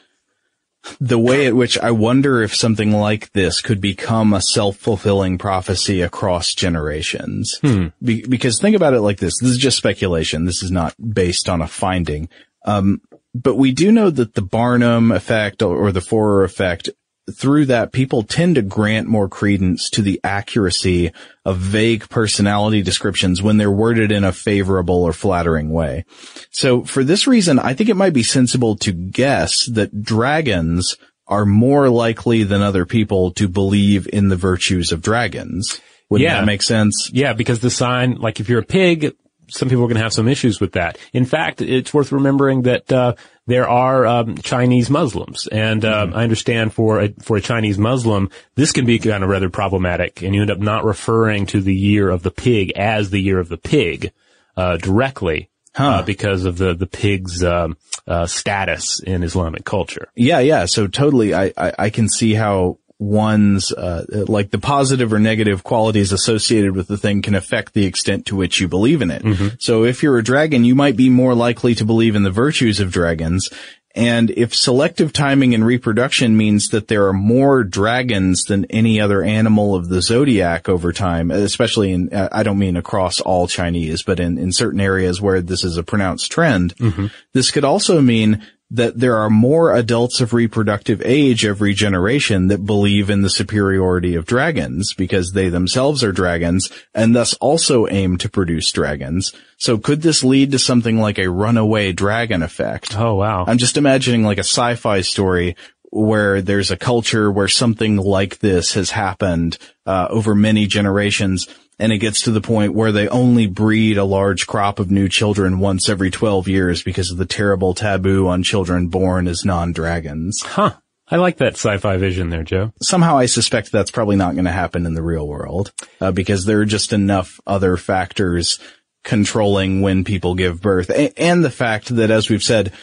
the way at which I wonder if something like this could become a self-fulfilling prophecy across generations. Hmm. Be- because think about it like this. This is just speculation. This is not based on a finding. Um, but we do know that the Barnum effect or the Forer effect through that people tend to grant more credence to the accuracy of vague personality descriptions when they're worded in a favorable or flattering way. So for this reason, I think it might be sensible to guess that dragons are more likely than other people to believe in the virtues of dragons. Wouldn't yeah. that make sense? Yeah, because the sign, like if you're a pig, some people are going to have some issues with that. In fact, it's worth remembering that uh, there are um, Chinese Muslims, and uh, mm-hmm. I understand for a, for a Chinese Muslim, this can be kind of rather problematic, and you end up not referring to the year of the pig as the year of the pig uh, directly. Uh, because of the the pig's um, uh, status in Islamic culture. Yeah, yeah. So totally, I, I, I can see how one's uh, like the positive or negative qualities associated with the thing can affect the extent to which you believe in it. Mm-hmm. So if you're a dragon, you might be more likely to believe in the virtues of dragons. And if selective timing and reproduction means that there are more dragons than any other animal of the zodiac over time, especially in, I don't mean across all Chinese, but in, in certain areas where this is a pronounced trend, mm-hmm. this could also mean that there are more adults of reproductive age every generation that believe in the superiority of dragons because they themselves are dragons and thus also aim to produce dragons. So could this lead to something like a runaway dragon effect? Oh wow. I'm just imagining like a sci-fi story where there's a culture where something like this has happened uh, over many generations and it gets to the point where they only breed a large crop of new children once every 12 years because of the terrible taboo on children born as non-dragons. Huh. I like that sci-fi vision there, Joe. Somehow I suspect that's probably not going to happen in the real world, uh, because there are just enough other factors controlling when people give birth. A- and the fact that, as we've said,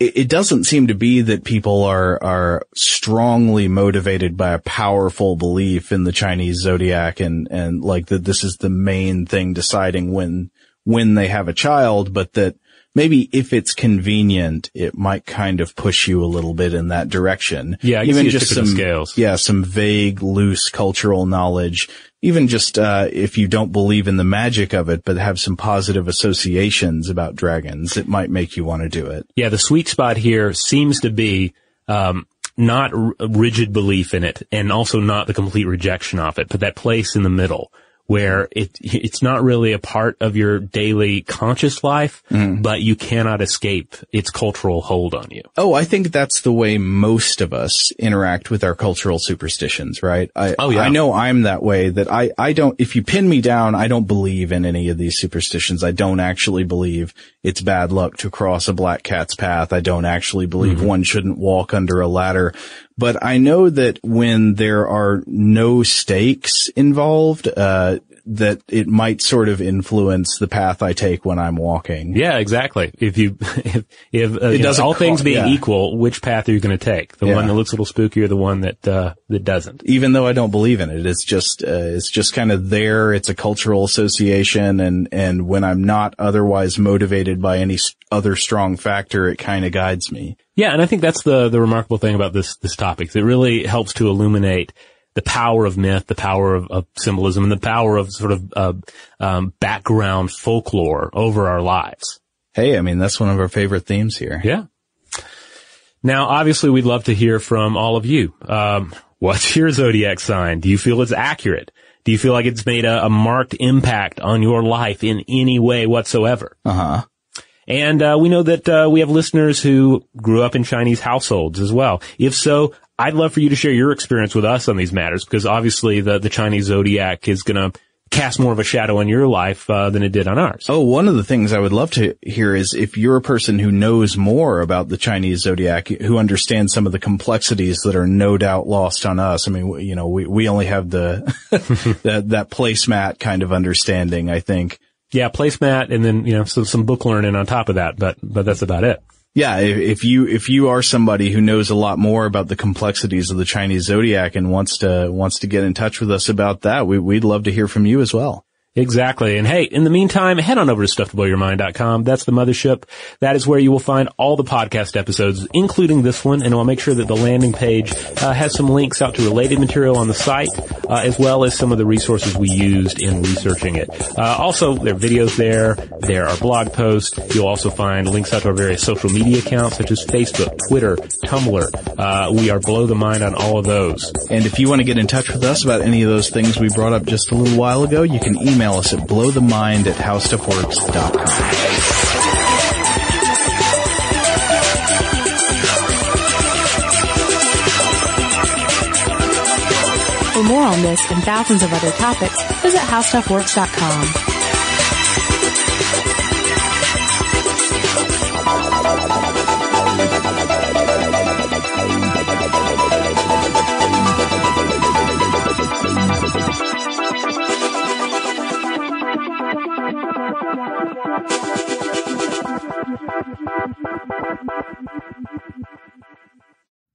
it doesn't seem to be that people are are strongly motivated by a powerful belief in the Chinese zodiac and and like that this is the main thing deciding when when they have a child, but that maybe if it's convenient, it might kind of push you a little bit in that direction. Yeah, even just some scales. Yeah, some vague, loose cultural knowledge. Even just uh, if you don't believe in the magic of it, but have some positive associations about dragons, it might make you want to do it. Yeah, the sweet spot here seems to be um, not r- rigid belief in it, and also not the complete rejection of it, but that place in the middle where it it's not really a part of your daily conscious life, Mm. but you cannot escape its cultural hold on you. Oh, I think that's the way most of us interact with our cultural superstitions, right? I, Oh, yeah. I know I'm that way that I, I don't, if you pin me down, I don't believe in any of these superstitions. I don't actually believe it's bad luck to cross a black cat's path. I don't actually believe Mm-hmm. one shouldn't walk under a ladder. But I know that when there are no stakes involved, uh, that it might sort of influence the path I take when I'm walking. Yeah, exactly. If you, if, if uh, It you know, doesn't all things being yeah. equal, which path are you going to take? The Yeah. one that looks a little spooky or the one that, uh, that doesn't? even though I don't believe in it, it's just, uh, it's just kind of there. It's a cultural association. And, and when I'm not otherwise motivated by any other strong factor, it kind of guides me. Yeah, and I think that's the the remarkable thing about this this topic. It really helps to illuminate the power of myth, the power of, of symbolism, and the power of sort of uh, um, background folklore over our lives. Hey, I mean, that's one of our favorite themes here. Yeah. Now, obviously, we'd love to hear from all of you. Um, what's your zodiac sign? Do you feel it's accurate? Do you feel like it's made a, a marked impact on your life in any way whatsoever? Uh huh. And uh, we know that uh, we have listeners who grew up in Chinese households as well. If so, I'd love for you to share your experience with us on these matters because obviously the, the Chinese zodiac is going to cast more of a shadow on your life uh, than it did on ours. Oh, one of the things I would love to hear is if you're a person who knows more about the Chinese zodiac, who understands some of the complexities that are no doubt lost on us. I mean, you know, we, we only have the, that, that placemat kind of understanding, I think. Yeah, placemat and then, you know, some, some book learning on top of that, but, but that's about it. Yeah, if, if you if you are somebody who knows a lot more about the complexities of the Chinese zodiac and wants to wants to get in touch with us about that, we, we'd love to hear from you as well. Exactly. And hey, in the meantime, head on over to stufftoblowyourmind.com. That's the mothership. That is where you will find all the podcast episodes, including this one. And I'll make sure that the landing page uh, has some links out to related material on the site, uh, as well as some of the resources we used in researching it. Uh, also, there are videos there. There are blog posts. You'll also find links out to our various social media accounts, such as Facebook, Twitter, Tumblr. Uh, we are blow the mind on all of those. And if you want to get in touch with us about any of those things we brought up just a little while ago, you can email us at blowthemind at howstuffworks.com. For more on this and thousands of other topics, visit howstuffworks.com.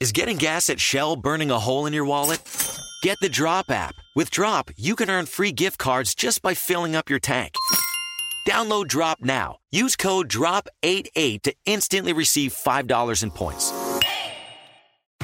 Is getting gas at Shell burning a hole in your wallet? Get the Drop app. With Drop, you can earn free gift cards just by filling up your tank. Download Drop now. Use code DROP88 to instantly receive $5 in points.